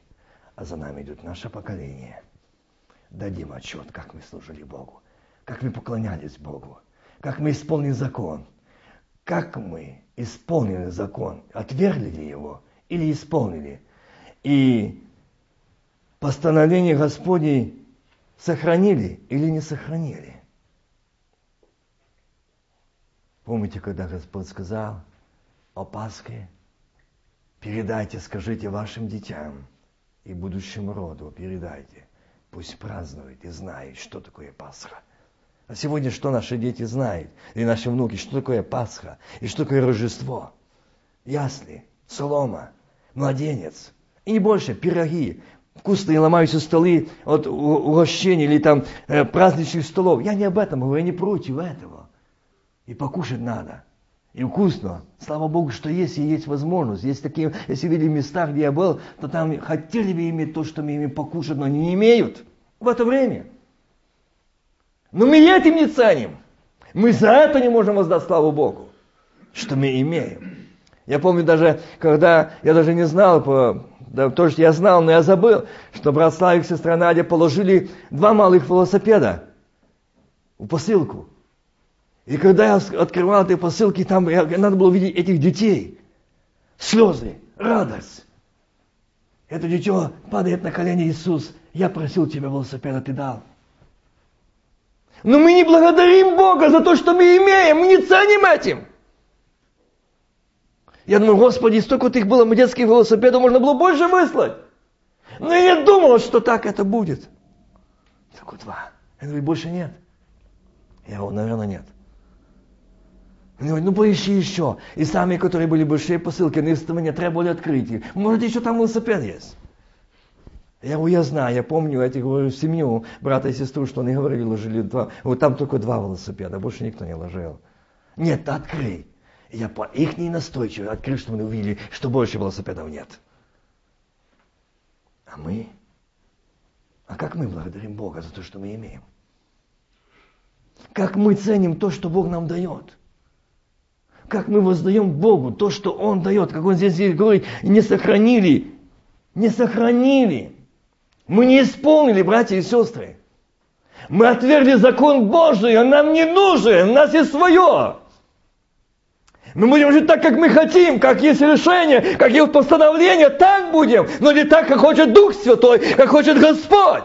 а за нами идет наше поколение. Дадим отчет, как мы служили Богу, как мы поклонялись Богу, как мы исполнили закон, как мы исполнили закон, отвергли ли его или исполнили. И постановление Господней сохранили или не сохранили. Помните, когда Господь сказал о Пасхе? Передайте, скажите вашим детям и будущему роду, передайте. Пусть празднуют и знают, что такое Пасха. А сегодня что наши дети знают, и наши внуки, что такое Пасха, и что такое Рождество? Ясли, солома, младенец. И не больше, пироги, вкусные ломаются столы от угощений или там э, праздничных столов. Я не об этом говорю, я не против этого. И покушать надо. И вкусно. Слава Богу, что есть и есть возможность. Есть такие, если видели места, где я был, то там хотели бы иметь то, что мы имеем покушать, но они не имеют в это время. Но мы этим не ценим. Мы за это не можем воздать славу Богу, что мы имеем. Я помню даже, когда я даже не знал, по, да, то, что я знал, но я забыл, что брат Славик и сестра Надя положили два малых велосипеда в посылку. И когда я открывал эти посылки, там я, надо было видеть этих детей. Слезы, радость. Это дитё падает на колени Иисус. Я просил тебя велосипеда, ты дал. Но мы не благодарим Бога за то, что мы имеем. Мы не ценим этим. Я думаю, Господи, столько вот их было, мы детских велосипедов можно было больше выслать. Но я не думал, что так это будет. Только два. Я говорю, больше нет. Я говорю, наверное, нет. Он говорит, ну поищи еще. И сами, которые были большие посылки, на мне требовали открыть Может, еще там велосипед есть. Я говорю, я знаю, я помню, тебе говорю, семью, брата и сестру, что они говорили, ложили два. Вот там только два велосипеда, больше никто не ложил. Нет, открой. Я по их настойчиво открыл, чтобы мы увидели, что больше велосипедов нет. А мы? А как мы благодарим Бога за то, что мы имеем? Как мы ценим то, что Бог нам дает? Как мы воздаем Богу то, что Он дает? Как Он здесь говорит, не сохранили, не сохранили мы не исполнили, братья и сестры. Мы отвергли закон Божий, он нам не нужен, у нас есть свое. Мы будем жить так, как мы хотим, как есть решение, как есть постановление, так будем, но не так, как хочет Дух Святой, как хочет Господь.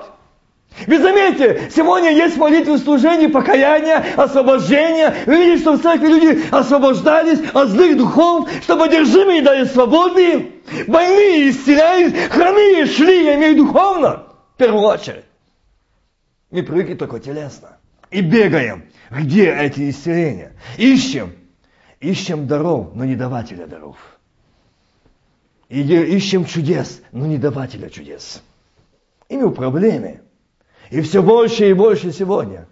Вы заметите, сегодня есть молитвы служения, покаяния, освобождения. Вы видите, что в церкви люди освобождались от злых духов, чтобы одержимые дали свободные, больные исцелялись, хромые шли, я имею духовно, в первую очередь. Мы привыкли только телесно. И бегаем. Где эти исцеления? Ищем. Ищем даров, но не давателя даров. И ищем чудес, но не давателя чудес. И мы в проблеме. И все больше и больше сегодня.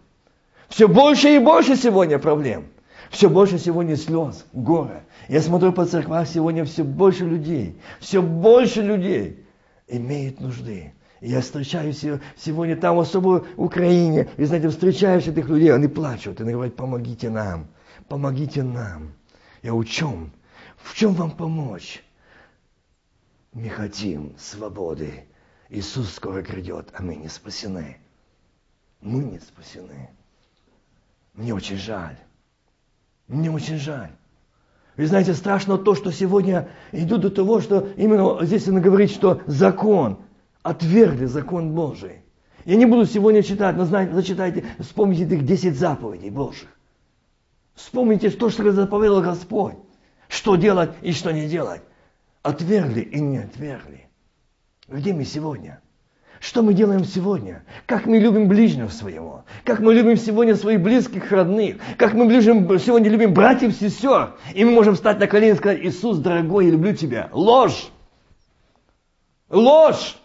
Все больше и больше сегодня проблем. Все больше сегодня слез, горя. Я смотрю по церквах, сегодня все больше людей, все больше людей имеют нужды. Я встречаю сегодня там, особо в Украине, и знаете, встречаешь этих людей, они плачут, они говорят, помогите нам, помогите нам. Я в чем? В чем вам помочь? Мы хотим свободы. Иисус скоро грядет, а мы не спасены мы не спасены. Мне очень жаль. Мне очень жаль. Вы знаете, страшно то, что сегодня идут до того, что именно здесь он говорит, что закон, отвергли закон Божий. Я не буду сегодня читать, но знаете, зачитайте, вспомните этих 10 заповедей Божьих. Вспомните то, что заповедал Господь. Что делать и что не делать. Отвергли и не отвергли. Где мы сегодня? Что мы делаем сегодня? Как мы любим ближнего своего? Как мы любим сегодня своих близких, родных? Как мы любим, сегодня любим братьев, сестер? И мы можем встать на колени и сказать, Иисус, дорогой, я люблю тебя. Ложь! Ложь!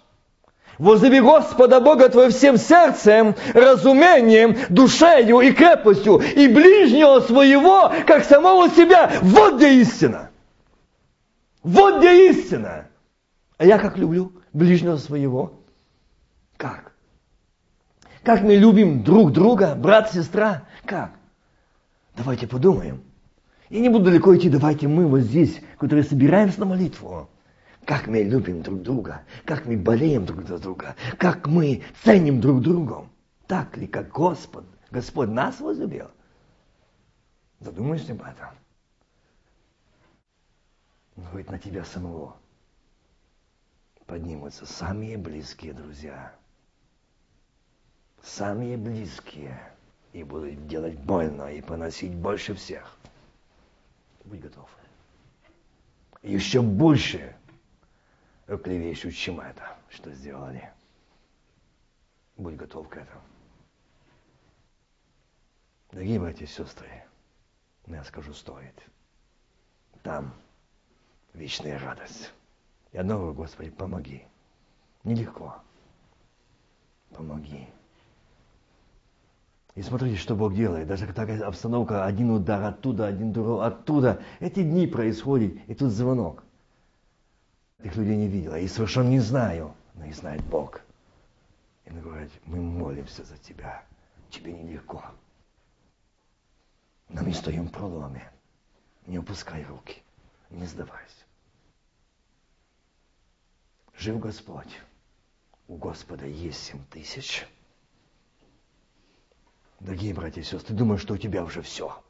Возлюби Господа Бога твоего всем сердцем, разумением, душею и крепостью, и ближнего своего, как самого себя. Вот где истина. Вот где истина. А я как люблю ближнего своего. Как? Как мы любим друг друга, брат, сестра? Как? Давайте подумаем. И не буду далеко идти, давайте мы вот здесь, которые собираемся на молитву. Как мы любим друг друга, как мы болеем друг за друга, как мы ценим друг друга. Так ли, как Господь, Господь нас возлюбил? Задумайся об этом. Но ведь на тебя самого поднимутся самые близкие друзья – самые близкие и будут делать больно и поносить больше всех. Будь готов. Еще больше оклевещут, чем это, что сделали. Будь готов к этому. Дорогие братья и сестры, ну, я скажу, стоит. Там вечная радость. Я одного, Господи, помоги. Нелегко. Помоги. И смотрите, что Бог делает. Даже такая обстановка, один удар оттуда, один удар оттуда. Эти дни происходят, и тут звонок. Этих людей не видела. И совершенно не знаю, но и знает Бог. И он говорит, мы молимся за тебя. Тебе нелегко. Но мы стоим в проломе. Не упускай руки. Не сдавайся. Жив Господь. У Господа есть семь тысяч. Дорогие братья и сестры, ты думаешь, что у тебя уже все.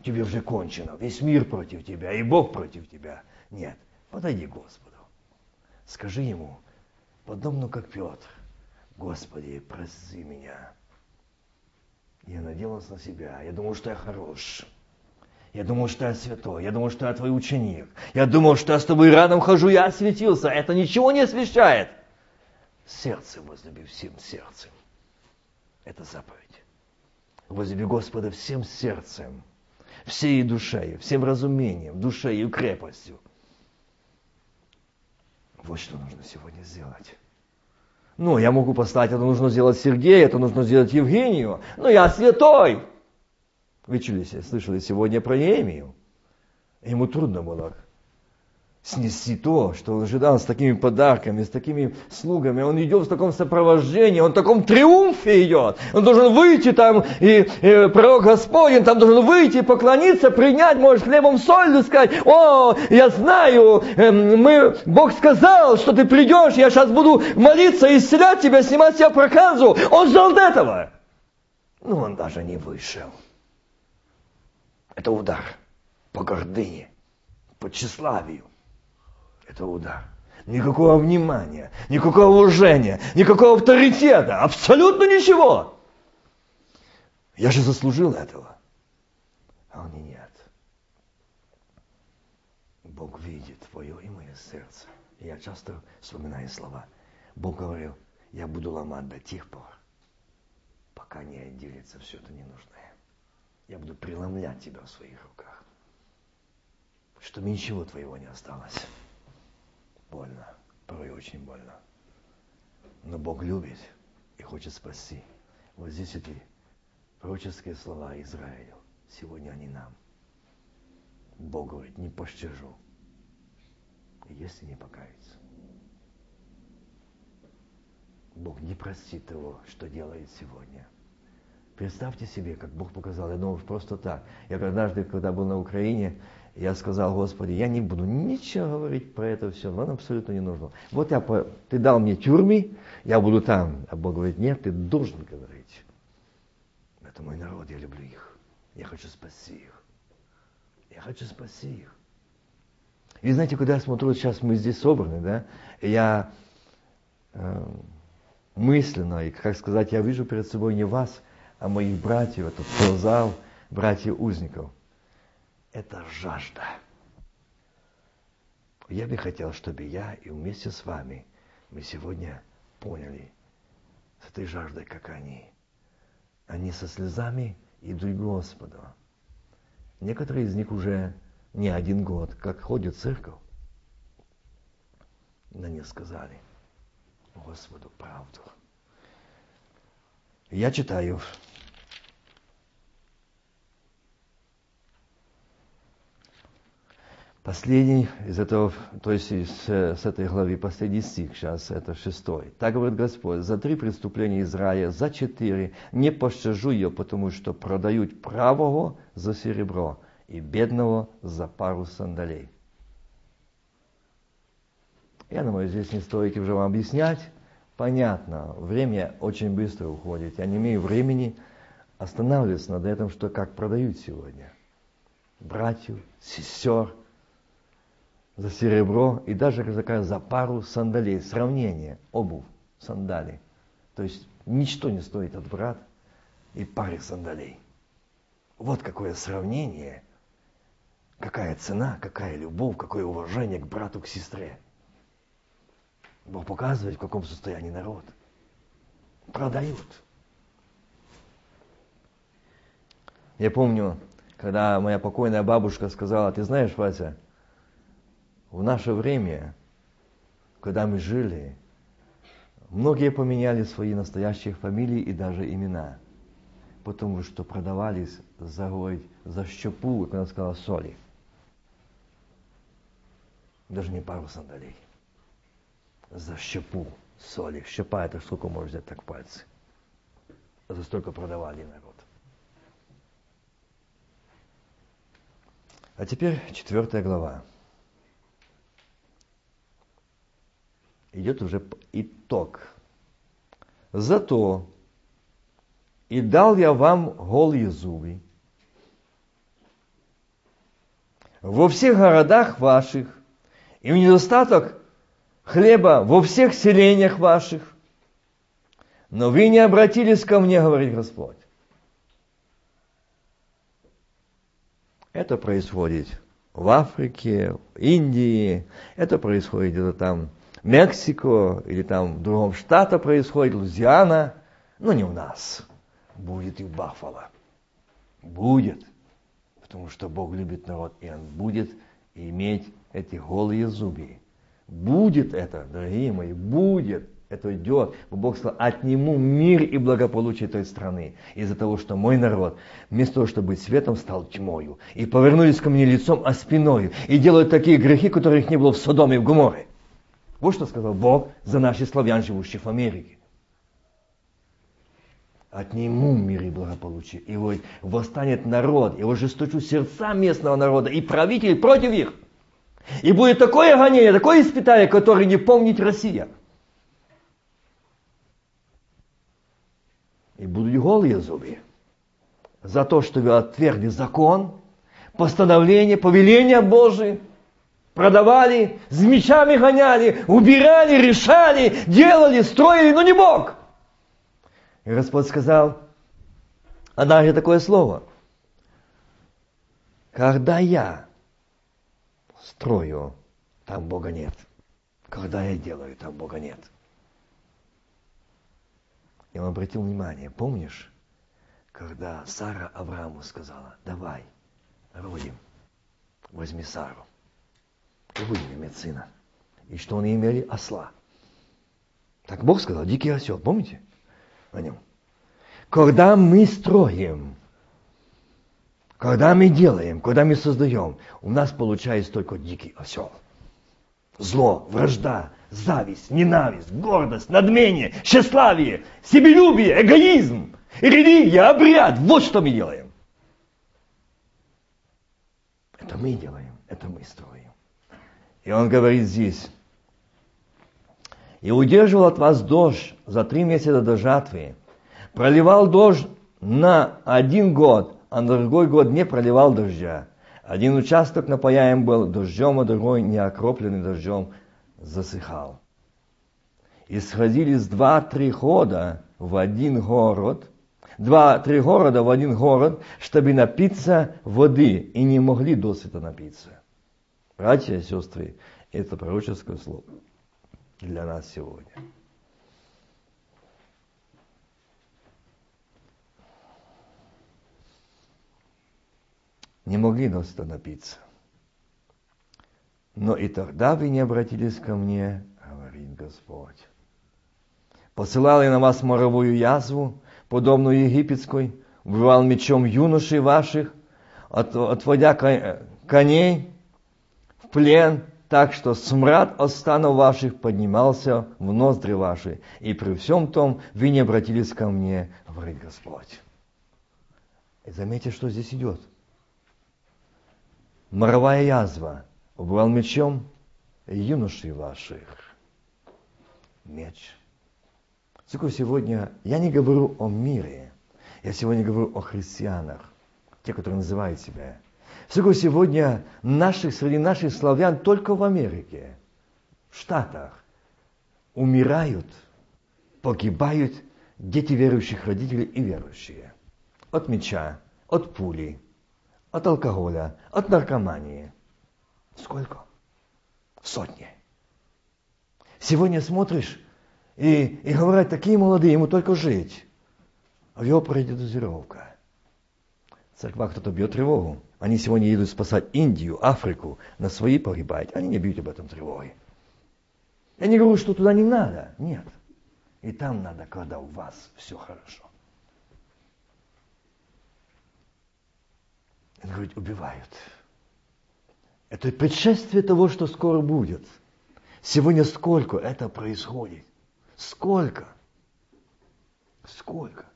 У тебя уже кончено. Весь мир против тебя, и Бог против тебя. Нет. Подойди к Господу. Скажи Ему, подобно как Петр, Господи, прости меня. Я надеялся на себя. Я думал, что я хорош. Я думал, что я святой. Я думал, что я твой ученик. Я думал, что я с тобой рядом хожу, я осветился. Это ничего не освещает. Сердце возлюби всем сердцем. Это заповедь. Возлюби Господа всем сердцем, всей душей, всем разумением, душей и крепостью. Вот что нужно сегодня сделать. Ну, я могу послать, это нужно сделать Сергею, это нужно сделать Евгению, но я святой. Вы чuli, слышали сегодня про Неемию? Ему трудно было снести то, что он ожидал с такими подарками, с такими слугами. Он идет в таком сопровождении, он в таком триумфе идет. Он должен выйти там, и, и пророк Господень там должен выйти, поклониться, принять, может, хлебом соль сказать, о, я знаю, эм, мы, Бог сказал, что ты придешь, я сейчас буду молиться, исцелять тебя, снимать себя проказу. Он ждал этого. Но он даже не вышел. Это удар по гордыне, по тщеславию это удар. Никакого внимания, никакого уважения, никакого авторитета, абсолютно ничего. Я же заслужил этого. А он и нет. Бог видит твое и мое сердце. И я часто вспоминаю слова. Бог говорил, я буду ломать до тех пор, пока не отделится все это ненужное. Я буду преломлять тебя в своих руках, чтобы ничего твоего не осталось. Больно, порой очень больно. Но Бог любит и хочет спасти. Вот здесь эти пророческие слова Израилю. Сегодня они нам. Бог говорит, не пощажу, если не покаяться. Бог не простит того, что делает сегодня. Представьте себе, как Бог показал, я думал, просто так. Я однажды, когда был на Украине, я сказал, Господи, я не буду ничего говорить про это все, вам абсолютно не нужно. Вот я, ты дал мне тюрьмы, я буду там. А Бог говорит, нет, ты должен говорить. Это мой народ, я люблю их. Я хочу спасти их. Я хочу спасти их. И знаете, когда я смотрю, сейчас мы здесь собраны, да, я э, мысленно, и, как сказать, я вижу перед собой не вас, а моих братьев, этот зал, братьев узников – это жажда. Я бы хотел, чтобы я и вместе с вами мы сегодня поняли с этой жаждой, как они. Они со слезами идут к Господу. Некоторые из них уже не один год, как ходят в церковь. Но не сказали Господу правду. Я читаю Последний из этого, то есть из, с этой главы, последний стих сейчас, это шестой. Так говорит Господь, за три преступления Израиля, за четыре не пощажу ее, потому что продают правого за серебро и бедного за пару сандалей. Я думаю, здесь не стоит уже вам объяснять. Понятно, время очень быстро уходит. Я не имею времени останавливаться над этим, что как продают сегодня. Братьев, сестер – за серебро и даже такая за пару сандалей. Сравнение, обувь, сандали. То есть ничто не стоит от брат и пары сандалей. Вот какое сравнение, какая цена, какая любовь, какое уважение к брату, к сестре. Бог показывает, в каком состоянии народ. Продают. Я помню, когда моя покойная бабушка сказала, ты знаешь, Вася, в наше время, когда мы жили, многие поменяли свои настоящие фамилии и даже имена, потому что продавались за, за щепу, как она сказала, соли. Даже не пару сандалей. За щепу соли. Щепа это сколько можно взять так пальцы. За столько продавали народ. А теперь четвертая глава. Идет уже итог. Зато и дал я вам голые зубы во всех городах ваших, и в недостаток хлеба во всех селениях ваших. Но вы не обратились ко мне, говорит Господь. Это происходит в Африке, в Индии, это происходит где-то там в Мексико, или там в другом штате происходит, Лузиана, но не у нас. Будет и в Баффало. Будет. Потому что Бог любит народ, и Он будет иметь эти голые зубы. Будет это, дорогие мои, будет. Это идет. Бог сказал, отниму мир и благополучие той страны. Из-за того, что мой народ, вместо того, чтобы быть светом, стал тьмою. И повернулись ко мне лицом, а спиною. И делают такие грехи, которых не было в Содоме и в Гуморе. Вот что сказал Бог за наших славян, живущих в Америке. Отниму мир и благополучие. И вот восстанет народ, и ожесточу сердца местного народа, и правитель против их. И будет такое гонение, такое испытание, которое не помнит Россия. И будут голые зубы за то, что вы отвергли закон, постановление, повеление Божие, продавали, с мечами гоняли, убирали, решали, делали, строили, но не Бог. И Господь сказал, однажды такое слово. Когда я строю, там Бога нет. Когда я делаю, там Бога нет. И он обратил внимание, помнишь, когда Сара Аврааму сказала, давай, родим, возьми Сару, иметь сына. И что они имели? Осла. Так Бог сказал, дикий осел, помните о нем? Когда мы строим, когда мы делаем, когда мы создаем, у нас получается только дикий осел. Зло, вражда, зависть, ненависть, гордость, надмение, тщеславие, себелюбие, эгоизм, религия, обряд. Вот что мы делаем. Это мы делаем, это мы строим. И он говорит здесь, и удерживал от вас дождь за три месяца до жатвы, проливал дождь на один год, а на другой год не проливал дождя. Один участок напаяем был дождем, а другой не окропленный дождем засыхал. И сходились два-три хода в один город, два-три города в один город, чтобы напиться воды, и не могли досыта напиться. Братья и сестры, это пророческое слово для нас сегодня. не могли носа напиться. Но и тогда вы не обратились ко мне, говорит Господь. Посылал я на вас моровую язву, подобную египетской, убивал мечом юношей ваших, отводя коней плен, так что смрад от станов ваших поднимался в ноздри ваши, и при всем том вы не обратились ко мне, говорит Господь. И заметьте, что здесь идет моровая язва, убрал мечом юношей ваших. Меч. Только сегодня я не говорю о мире, я сегодня говорю о христианах, те, которые называют себя. Сколько сегодня наших, среди наших славян только в Америке, в Штатах, умирают, погибают дети верующих родителей и верующие. От меча, от пули, от алкоголя, от наркомании. Сколько? Сотни. Сегодня смотришь, и, и говорят, такие молодые, ему только жить. А в его пройдет церквах кто-то бьет тревогу. Они сегодня едут спасать Индию, Африку, на свои погибают. Они не бьют об этом тревоги. Я не говорю, что туда не надо. Нет. И там надо, когда у вас все хорошо. Он говорит, убивают. Это предшествие того, что скоро будет. Сегодня сколько это происходит? Сколько? Сколько?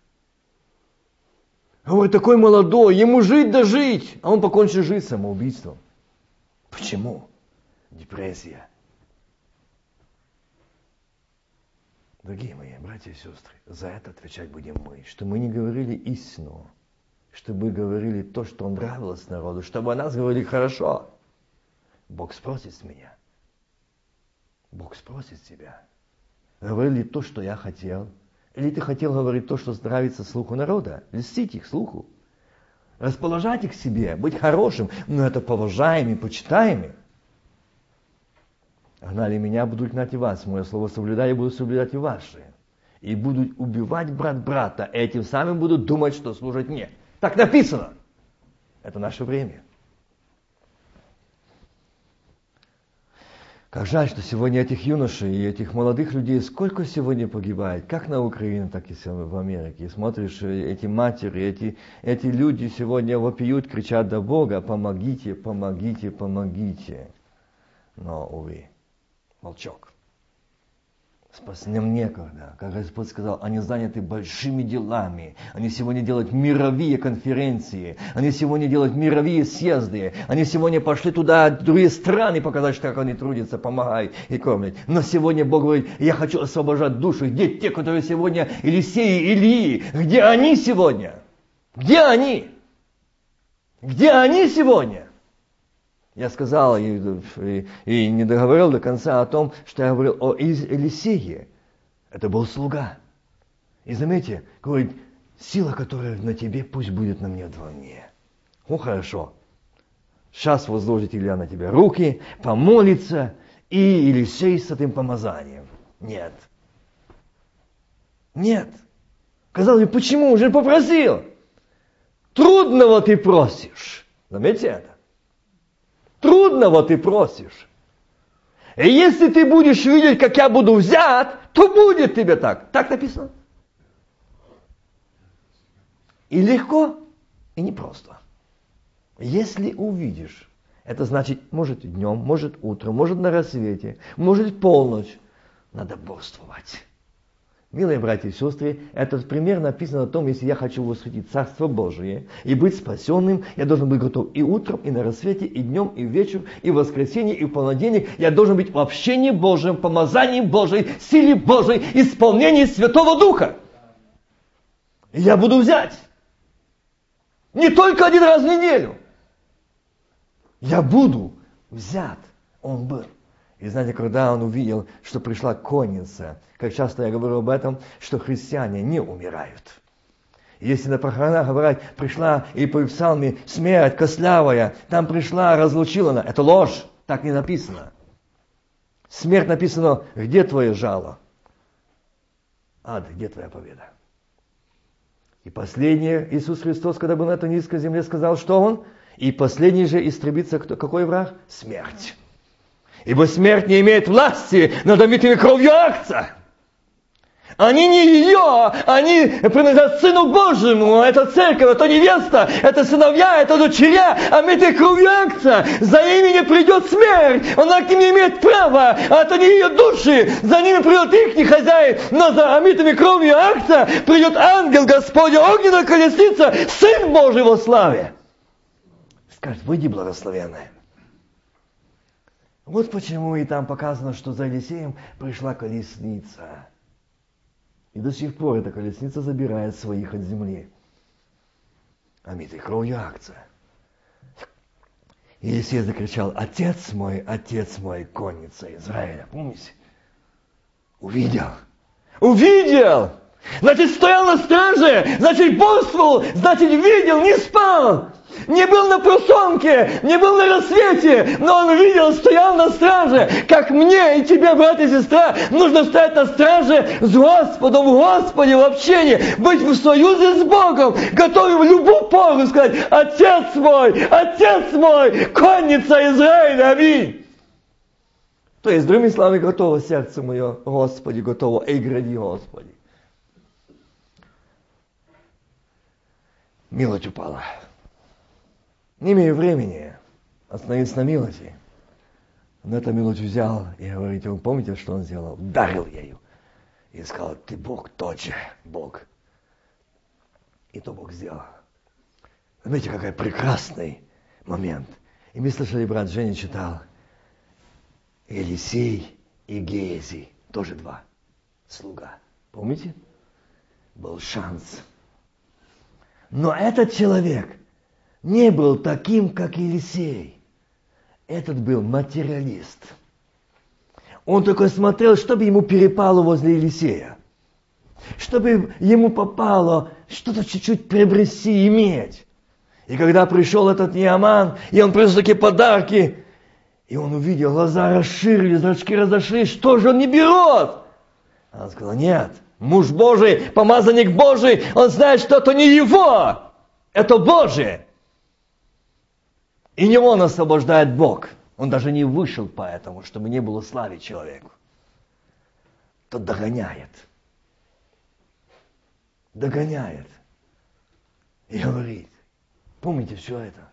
Говорит, такой молодой, ему жить да жить, а он покончит жизнь самоубийством. Почему? Депрессия. Дорогие мои братья и сестры, за это отвечать будем мы, что мы не говорили истину, чтобы говорили то, что нравилось народу, чтобы о нас говорили хорошо. Бог спросит с меня. Бог спросит тебя. Говорили то, что я хотел, или ты хотел говорить то, что нравится слуху народа? Льстить их слуху. Расположать их к себе, быть хорошим, но это поважаемый, почитаемый. Гнали меня, будут гнать и вас. Мое слово соблюдай, я буду соблюдать и ваши. И будут убивать брат брата, и этим самым будут думать, что служат мне. Так написано. Это наше время. Как жаль, что сегодня этих юношей и этих молодых людей сколько сегодня погибает, как на Украине, так и в Америке. И смотришь, э, эти матери, эти, эти люди сегодня вопиют, кричат до Бога, помогите, помогите, помогите. Но, увы, молчок. Спасным некогда. Как Господь сказал, они заняты большими делами. Они сегодня делают мировые конференции. Они сегодня делают мировые съезды. Они сегодня пошли туда, в другие страны, показать, как они трудятся, помогают и кормят. Но сегодня Бог говорит, я хочу освобождать душу. Где те, которые сегодня Елисеи, Илии? Где они сегодня? Где они? Где они сегодня? Я сказал и, и, и не договорил до конца о том, что я говорил о Елисее. Это был слуга. И заметьте, говорит, сила, которая на тебе, пусть будет на мне вдвойне. Ну хорошо. Сейчас возложит Илья на тебя руки, помолится, и Елисей с этим помазанием. Нет. Нет. Казалось бы, почему? Уже попросил. Трудного ты просишь. Заметьте это. Трудного ты просишь. И если ты будешь видеть, как я буду взят, то будет тебе так. Так написано. И легко, и непросто. Если увидишь, это значит, может днем, может утром, может на рассвете, может полночь, надо борствовать. Милые братья и сестры, этот пример написан о том, если я хочу восхитить Царство Божие и быть спасенным, я должен быть готов и утром, и на рассвете, и днем, и вечером, и в воскресенье, и в понедельник. Я должен быть в общении Божьем, помазании Божьей, силе Божьей, исполнении Святого Духа. И я буду взять. Не только один раз в неделю. Я буду взят. Он был. И знаете, когда он увидел, что пришла конница, как часто я говорю об этом, что христиане не умирают. Если на похоронах говорят, пришла и по псалме смерть кослявая, там пришла, разлучила она. Это ложь, так не написано. Смерть написано, где твое жало? Ад, где твоя победа? И последнее, Иисус Христос, когда был на этой низкой земле, сказал, что Он? И последний же истребится кто, какой враг? Смерть. Ибо смерть не имеет власти над омитыми кровью акция. Они не ее, они принадлежат Сыну Божьему. Это церковь, это невеста, это сыновья, это дочеря, омитые кровью акция. За ими не придет смерть, она к ним не имеет права, а это не ее души. За ними придет их хозяин, но за омитыми кровью акция придет ангел Господня, огненная колесница, Сын Божий во славе. Скажет, выйди благословенная. Вот почему и там показано, что за Елисеем пришла колесница. И до сих пор эта колесница забирает своих от земли. Омитый кровью акция. Елисей закричал, отец мой, отец мой, конница Израиля. Помните? Увидел. Увидел! Значит, стоял на страже, значит, бодрствовал, значит, видел, не спал. Не был на прусонке, не был на рассвете, но он видел, стоял на страже. Как мне и тебе, брат и сестра, нужно стоять на страже с Господом, в Господе, в общении, быть в союзе с Богом, готовым в любую пору сказать, Отец мой, Отец мой, конница Израиля, аминь. То есть, другими словами, готово сердце мое, Господи, готово, эй, гради, Господи. Милость упала. Не имею времени остановиться на милости. Но эту милость взял и говорит, вы помните, что он сделал? Ударил ею. И сказал, ты Бог, тот же Бог. И то Бог сделал. Заметьте, какой прекрасный момент. И мы слышали, брат Женя читал, Елисей и Гези, тоже два слуга. Помните? Был шанс. Но этот человек – не был таким, как Елисей. Этот был материалист. Он только смотрел, чтобы ему перепало возле Елисея. Чтобы ему попало что-то чуть-чуть приобрести, иметь. И когда пришел этот Неаман, и он принес такие подарки, и он увидел, глаза расширились, зрачки разошлись, что же он не берет? Она сказала, нет, муж Божий, помазанник Божий, он знает, что это не его, это Божие. И не он освобождает Бог. Он даже не вышел поэтому, чтобы не было славе человеку. Тот догоняет. Догоняет. И говорит, помните все это?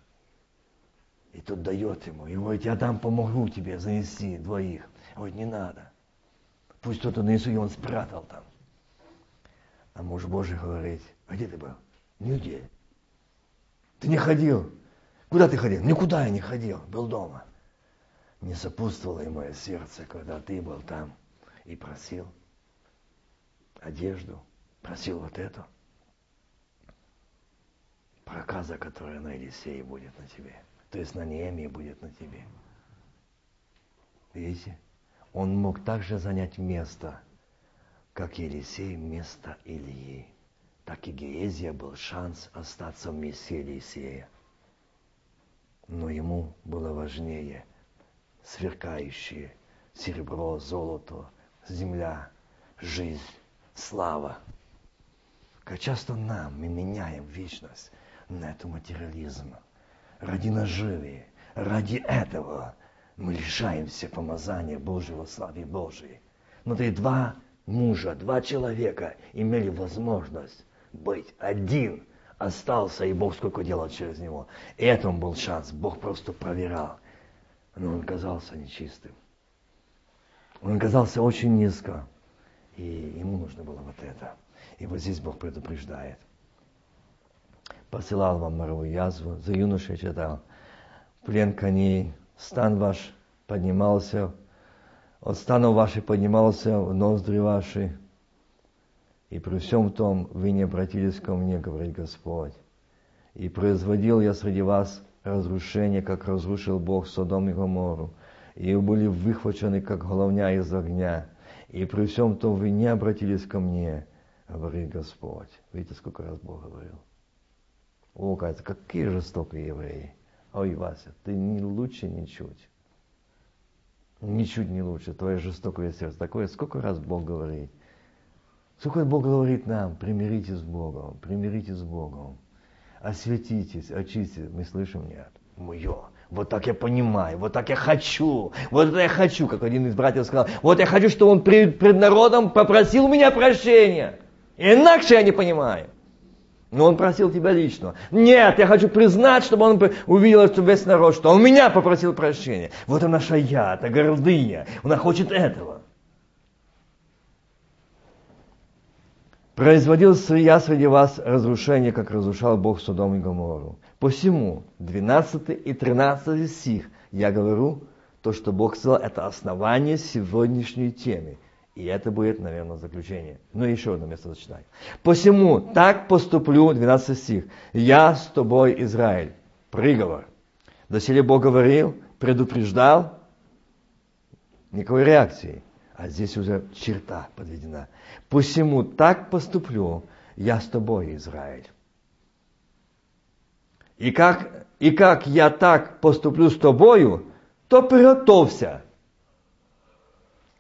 И тот дает ему. И говорит, я дам, помогу тебе занести двоих. Говорит, не надо. Пусть кто-то нанесу, и он спрятал там. А муж Божий говорит, а где ты был? Нигде. Ты не ходил Куда ты ходил? Никуда я не ходил, был дома. Не сопутствовало и мое сердце, когда ты был там и просил одежду, просил вот эту. Проказа, которая на Елисее будет на тебе. То есть на Неемии будет на тебе. Видите? Он мог также занять место, как Елисей место Ильи. Так и Геезия был шанс остаться в месте Елисея но ему было важнее сверкающие серебро, золото, земля, жизнь, слава. Как часто нам мы меняем вечность на эту материализм. Ради наживы, ради этого мы лишаемся помазания Божьего, славы Божией. Но ты два мужа, два человека имели возможность быть один – остался, и Бог сколько делал через него. И это он был шанс. Бог просто проверял. Но он казался нечистым. Он казался очень низко. И ему нужно было вот это. И вот здесь Бог предупреждает. Посылал вам моровую язву, за юношей читал. Плен коней, стан ваш поднимался, от станов ваших поднимался в ноздри ваши, и при всем том вы не обратились ко мне, говорит Господь. И производил я среди вас разрушение, как разрушил Бог Содом и Гомору. И были выхвачены, как головня из огня. И при всем том вы не обратились ко мне, говорит Господь. Видите, сколько раз Бог говорил. О, кажется, какие жестокие евреи. Ой, Вася, ты не лучше ничуть. Ничуть не лучше. Твое жестокое сердце. Такое, сколько раз Бог говорит. Сколько Бог говорит нам, примиритесь с Богом, примиритесь с Богом, осветитесь, очиститесь. Мы слышим, нет, мое. Вот так я понимаю, вот так я хочу, вот это я хочу, как один из братьев сказал, вот я хочу, чтобы он пред, пред народом попросил меня прощения. Иначе я не понимаю. Но он просил тебя лично. Нет, я хочу признать, чтобы он увидел, что весь народ, что он меня попросил прощения. Вот наша я, это гордыня. Она хочет этого. Производил я среди вас разрушение, как разрушал Бог Содом и Гоморру. Посему 12 и 13 стих я говорю, то, что Бог сказал, это основание сегодняшней темы. И это будет, наверное, заключение. Ну, еще одно место зачитаю. Посему так поступлю, 12 стих, я с тобой, Израиль. Приговор. Доселе Бог говорил, предупреждал, никакой реакции. А здесь уже черта подведена. Посему так поступлю я с тобой, Израиль. И как, и как я так поступлю с тобою, то приготовься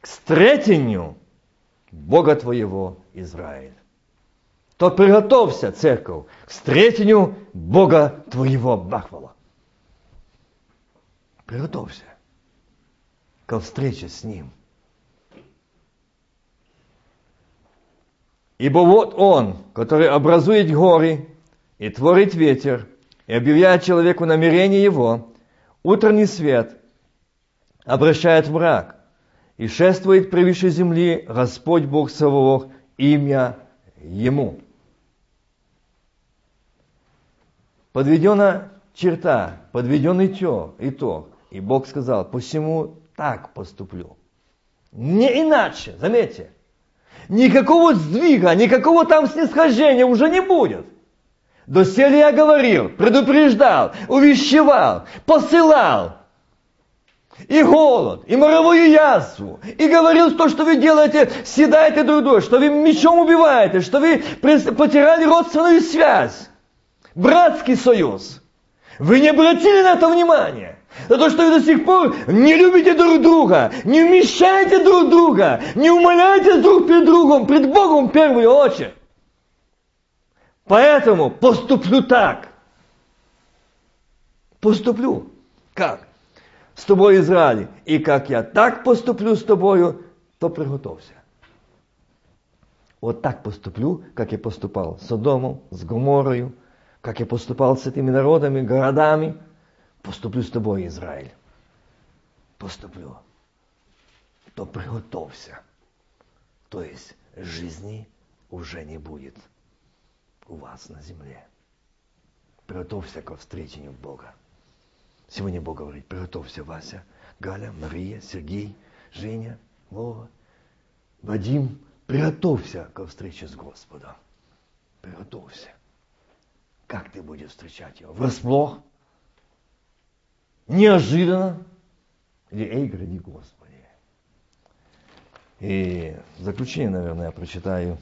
к встретению Бога твоего, Израиль. То приготовься, церковь, к встретению Бога твоего Бахвала. Приготовься ко встрече с Ним. Ибо вот Он, который образует горы и творит ветер, и объявляет человеку намерение его, утренний свет обращает в мрак, и шествует превыше земли Господь Бог Саваоф, имя Ему. Подведена черта, подведенный итог. И Бог сказал, посему так поступлю. Не иначе, заметьте. Никакого сдвига, никакого там снисхождения уже не будет. Доселе я говорил, предупреждал, увещевал, посылал. И голод, и моровую язву. И говорил то, что вы делаете, съедаете друг друга, что вы мечом убиваете, что вы потеряли родственную связь. Братский союз. Вы не обратили на это внимание. За то, что вы до сих пор не любите друг друга, не вмещаете друг друга, не умоляете друг перед другом, пред Богом в первую очередь. Поэтому поступлю так. Поступлю. Как? С тобой, Израиль. И как я так поступлю с тобою, то приготовься. Вот так поступлю, как я поступал с Содомом, с Гоморою, как я поступал с этими народами, городами, поступлю с тобой, Израиль. Поступлю. То приготовься. То есть жизни уже не будет у вас на земле. Приготовься к встречению Бога. Сегодня Бог говорит, приготовься, Вася, Галя, Мария, Сергей, Женя, Вова, Вадим, приготовься к встрече с Господом. Приготовься. Как ты будешь встречать его? Врасплох? Неожиданно? Или эй, гради Господи. И в заключение, наверное, я прочитаю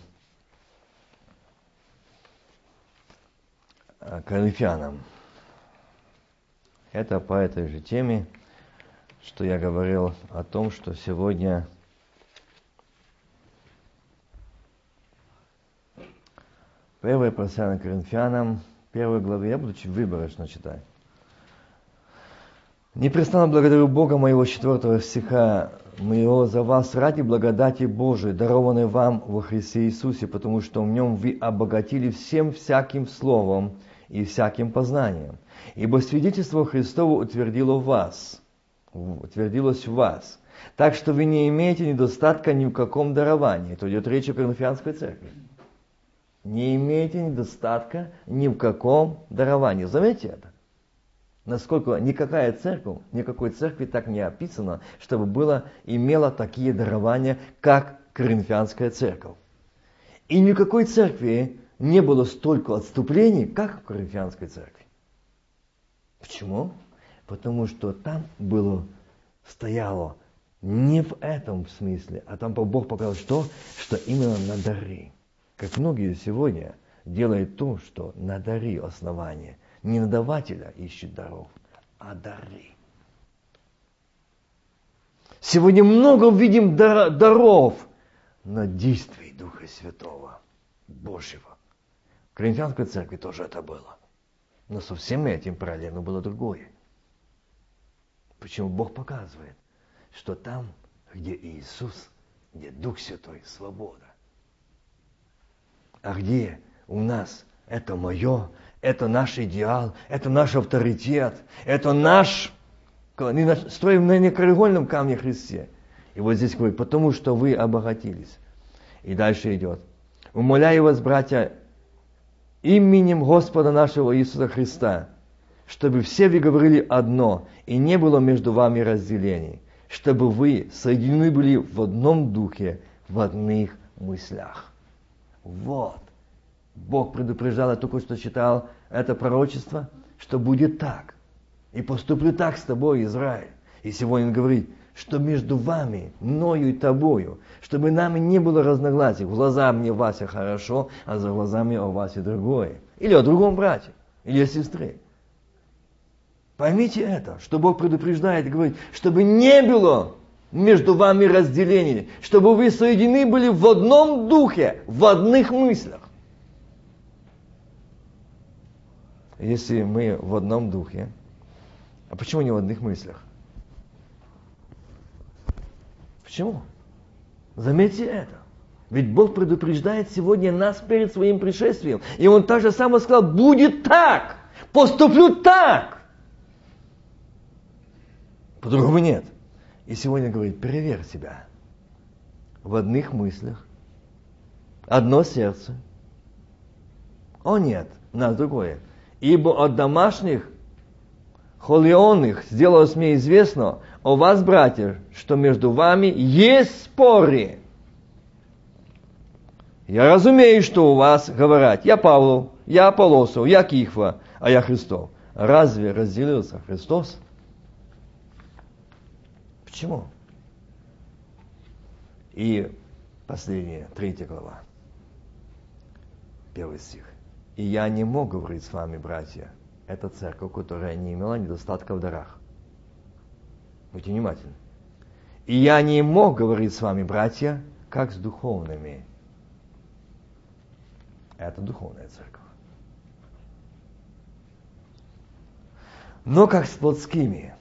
Коринфянам. Это по этой же теме, что я говорил о том, что сегодня Первое послание Коринфянам, первой главе, я буду выборочно читать. Непрестанно благодарю Бога моего четвертого стиха моего за вас ради благодати Божией, дарованной вам во Христе Иисусе, потому что в нем вы обогатили всем всяким словом и всяким познанием. Ибо свидетельство Христово утвердило вас, утвердилось в вас. Так что вы не имеете недостатка ни в каком даровании. Это идет речь о Коринфянской церкви. Не имеете недостатка ни в каком даровании. Заметьте это. Насколько никакая церковь, никакой церкви так не описано, чтобы было, имела такие дарования, как Коринфянская церковь. И никакой церкви не было столько отступлений, как в Коринфянской церкви. Почему? Потому что там было, стояло не в этом смысле, а там Бог показал что? Что именно на дары. Как многие сегодня делают то, что на дары основания. Не на давателя ищут даров, а дары. Сегодня много видим даров на действие Духа Святого, Божьего. В Коринфянской церкви тоже это было. Но со всем этим параллельно было другое. Почему Бог показывает, что там, где Иисус, где Дух Святой, свобода. А где у нас это мое, это наш идеал, это наш авторитет, это наш, мы строим на неколегольном камне Христе. И вот здесь говорит, потому что вы обогатились. И дальше идет. Умоляю вас, братья, именем Господа нашего Иисуса Христа, чтобы все вы говорили одно, и не было между вами разделений, чтобы вы соединены были в одном духе, в одних мыслях. Вот. Бог предупреждал, я только что читал это пророчество, что будет так. И поступлю так с тобой, Израиль. И сегодня он говорит, что между вами, мною и тобою, чтобы нами не было разногласий. В глаза мне Вася хорошо, а за глазами о Васе другое. Или о другом брате, или о сестре. Поймите это, что Бог предупреждает говорит, чтобы не было между вами разделений, чтобы вы соединены были в одном духе, в одних мыслях. Если мы в одном духе, а почему не в одних мыслях? Почему? Заметьте это. Ведь Бог предупреждает сегодня нас перед своим пришествием. И Он также само сказал, будет так, поступлю так. По-другому нет. И сегодня говорит, проверь себя. В одних мыслях. Одно сердце. О нет, нас другое. Ибо от домашних холионных сделалось мне известно о вас, братья, что между вами есть споры. Я разумею, что у вас говорят, я Павлов, я Аполосов, я Кихва, а я Христов. Разве разделился Христос? Почему? И последняя, третья глава. Первый стих. И я не мог говорить с вами, братья. Это церковь, которая не имела недостатка в дарах. Будьте внимательны. И я не мог говорить с вами, братья, как с духовными. Это духовная церковь. Но как с плотскими.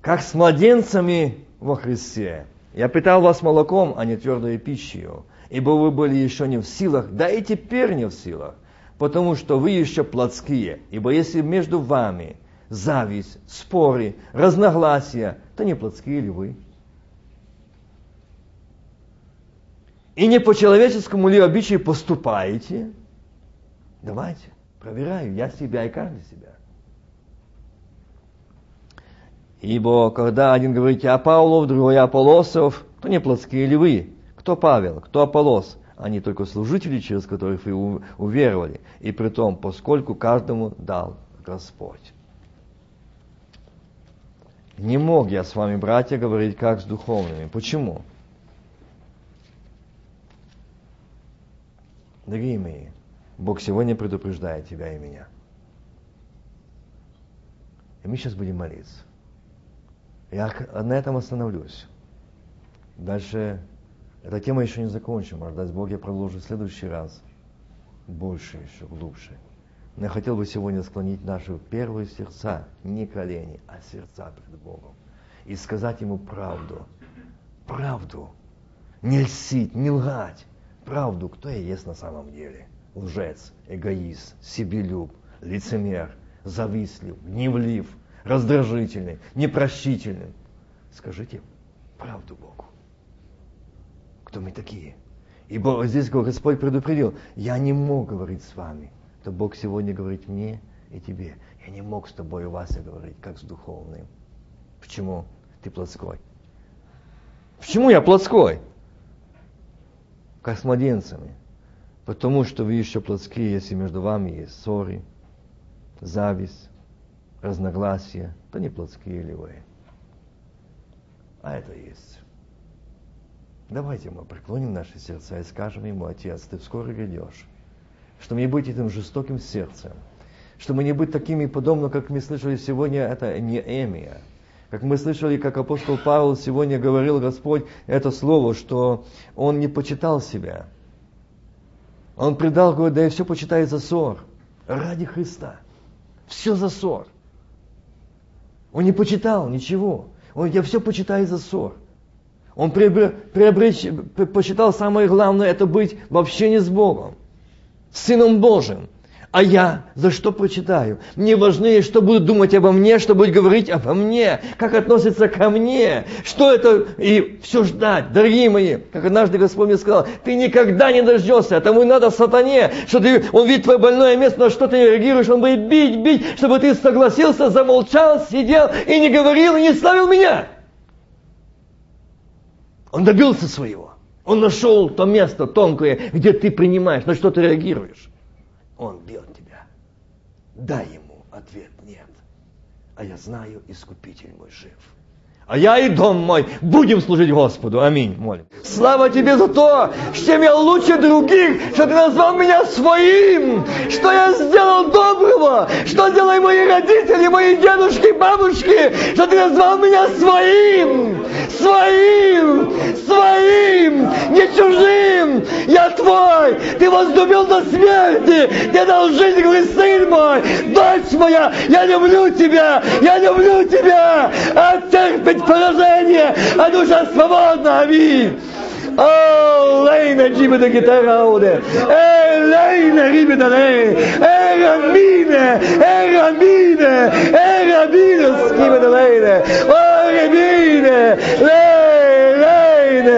как с младенцами во Христе. Я питал вас молоком, а не твердой пищей, ибо вы были еще не в силах, да и теперь не в силах, потому что вы еще плотские. Ибо если между вами зависть, споры, разногласия, то не плотские ли вы? И не по человеческому ли обычаю поступаете? Давайте, проверяю я себя и каждый себя. Ибо когда один говорит «я Павлов», другой «я Аполосов», то не плотские ли вы? Кто Павел, кто Аполос? Они только служители, через которых вы уверовали. И при том, поскольку каждому дал Господь. Не мог я с вами, братья, говорить как с духовными. Почему? Дорогие мои, Бог сегодня предупреждает тебя и меня. И мы сейчас будем молиться. Я на этом остановлюсь. Дальше эта тема еще не закончена. Может, даст Бог, я продолжу в следующий раз. Больше еще, глубже. Но я хотел бы сегодня склонить наши первые сердца, не колени, а сердца перед Богом. И сказать Ему правду. Правду. Не льстить, не лгать. Правду, кто я есть на самом деле. Лжец, эгоист, себелюб, лицемер, завистлив, гневлив – раздражительным, непрощительным. Скажите правду Богу. Кто мы такие? Ибо здесь Господь предупредил, я не мог говорить с вами. То Бог сегодня говорит мне и тебе. Я не мог с тобой, Вася, говорить, как с духовным. Почему? Ты плотской. Почему я плотской? Как с младенцами. Потому что вы еще плотские, если между вами есть ссоры, зависть, разногласия, то не плотские ли вы. А это есть. Давайте мы преклоним наши сердца и скажем ему, Отец, ты скоро грядешь, что не быть этим жестоким сердцем, что мы не быть такими, подобно, как мы слышали сегодня, это не Эмия. Как мы слышали, как апостол Павел сегодня говорил Господь это слово, что он не почитал себя. Он предал, говорит, да я все почитаю за ссор. Ради Христа. Все за ссор. Он не почитал ничего. Он я все почитаю за ссор. Он приобреч, почитал самое главное, это быть в общении с Богом, Сыном Божьим. А я за что прочитаю? Мне важнее, что будут думать обо мне, что будет говорить обо мне, как относится ко мне, что это, и все ждать. Дорогие мои, как однажды Господь мне сказал, ты никогда не дождешься, а тому и надо сатане, что ты, он видит твое больное место, на что ты реагируешь, он будет бить, бить, чтобы ты согласился, замолчал, сидел и не говорил, и не славил меня. Он добился своего. Он нашел то место тонкое, где ты принимаешь, на что ты реагируешь. Он бьет тебя. Дай ему ответ нет. а я знаю, Искупитель мой жив. А я и дом мой будем служить Господу. Аминь. Молим. Слава тебе за то, что я лучше других, что ты назвал меня своим, что я сделал доброго, что сделали мои родители, мои дедушки, бабушки, что ты назвал меня своим, своим, своим, не чужим. Я твой, ты возлюбил до смерти, ты дал жизнь, говорит, сын мой, дочь моя, я люблю тебя, я люблю тебя, а терпеть jest porażenie, a dusza swobodna, amin. Olejne dziby do gitaraude, elejne riby dalej, eramine, eramine, eramine, skimy dalejne, o rebine, le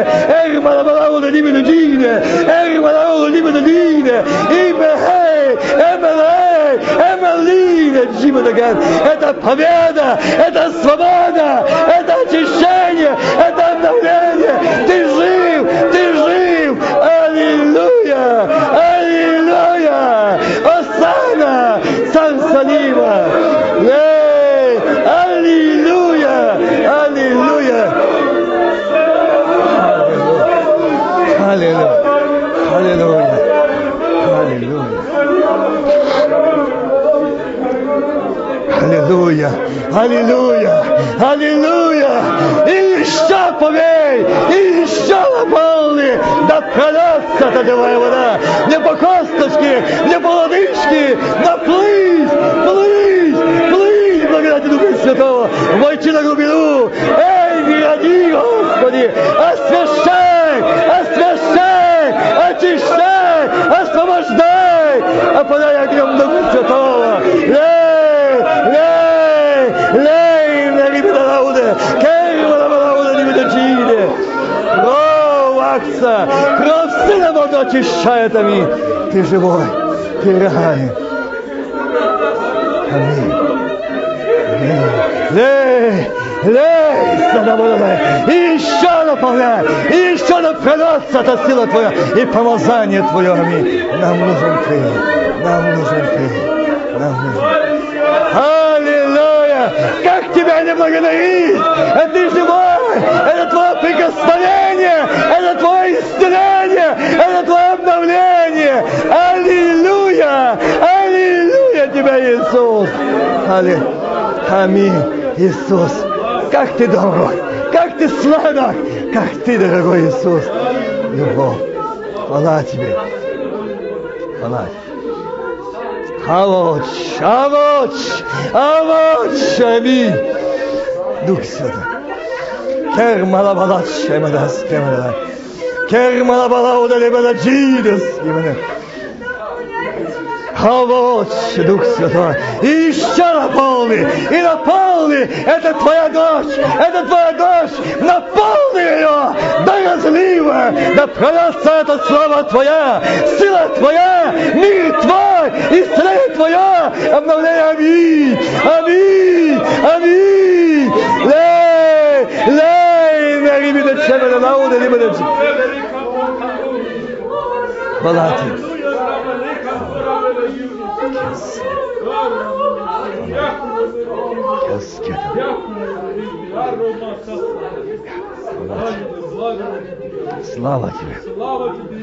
Leine, eh, ma la parola di me da gine, eh, ma la parola di me da gine. Ibe, hey, eh, ma lei, eh, ma lì, Jimmy da гад. Это победа, это свобода, это очищение, это обновление. Ты жив, Аллилуйя! Аллилуйя! Аллилуйя! И еще повей! И еще наполни! Да прольется эта живая вода! Не по косточке, не по лодыжке! Да плыть! Плыть! Плыть! Благодати Духа Святого! Войти на глубину! Эй, не роди, Господи! Освящай! Освящай! Очищай! Освобождай! Опадай огнем Духа Святого! Очищает, аминь! Ты живой! Ты рай! Аминь! Лей! Лей! И еще наполняй! И еще напрягаться эта сила Твоя и помазание Твое, аминь! Нам нужен Ты! Нам нужен Ты! Нам нужен Аллилуйя! Как Тебя не благодарить? Это Ты живой! Это Твое прикосновение! Это Исцеление! Это Твое обновление! Аллилуйя! Аллилуйя Тебя, Иисус! Аллилуйя! Аминь, Иисус! Как Ты дорог! Как Ты сладок! Как Ты, дорогой Иисус! Любовь! Хвала Тебе! Хвала! Авоч, авоч, авоч, аминь. Дух Святой. Кер малабалач, емадас, кемадас. Кер малабала удалебада джидас, емадас. Авоч, Дух Святой. И еще наполни, и наполни. Это твоя дочь, это твоя дочь. Наполни ее до разлива. Да прольется эта слава твоя, сила твоя, мир твой, исцеление твое, обновление. Аминь, аминь, аминь. Лей, лей, на рибида чемена, науда рибида Хвала тебе. Слава тебе.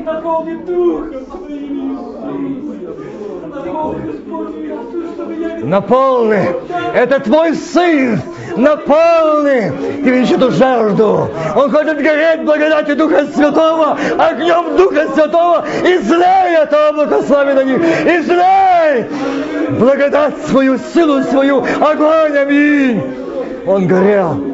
И наполни Духом Иисус. Наполни. Это твой сын. Наполни. Ты видишь эту жажду. Он хочет гореть благодати Духа Святого, огнем Духа Святого. Излей это облако славы на них. Излей благодать свою, силу свою, огонь, аминь. Он горел.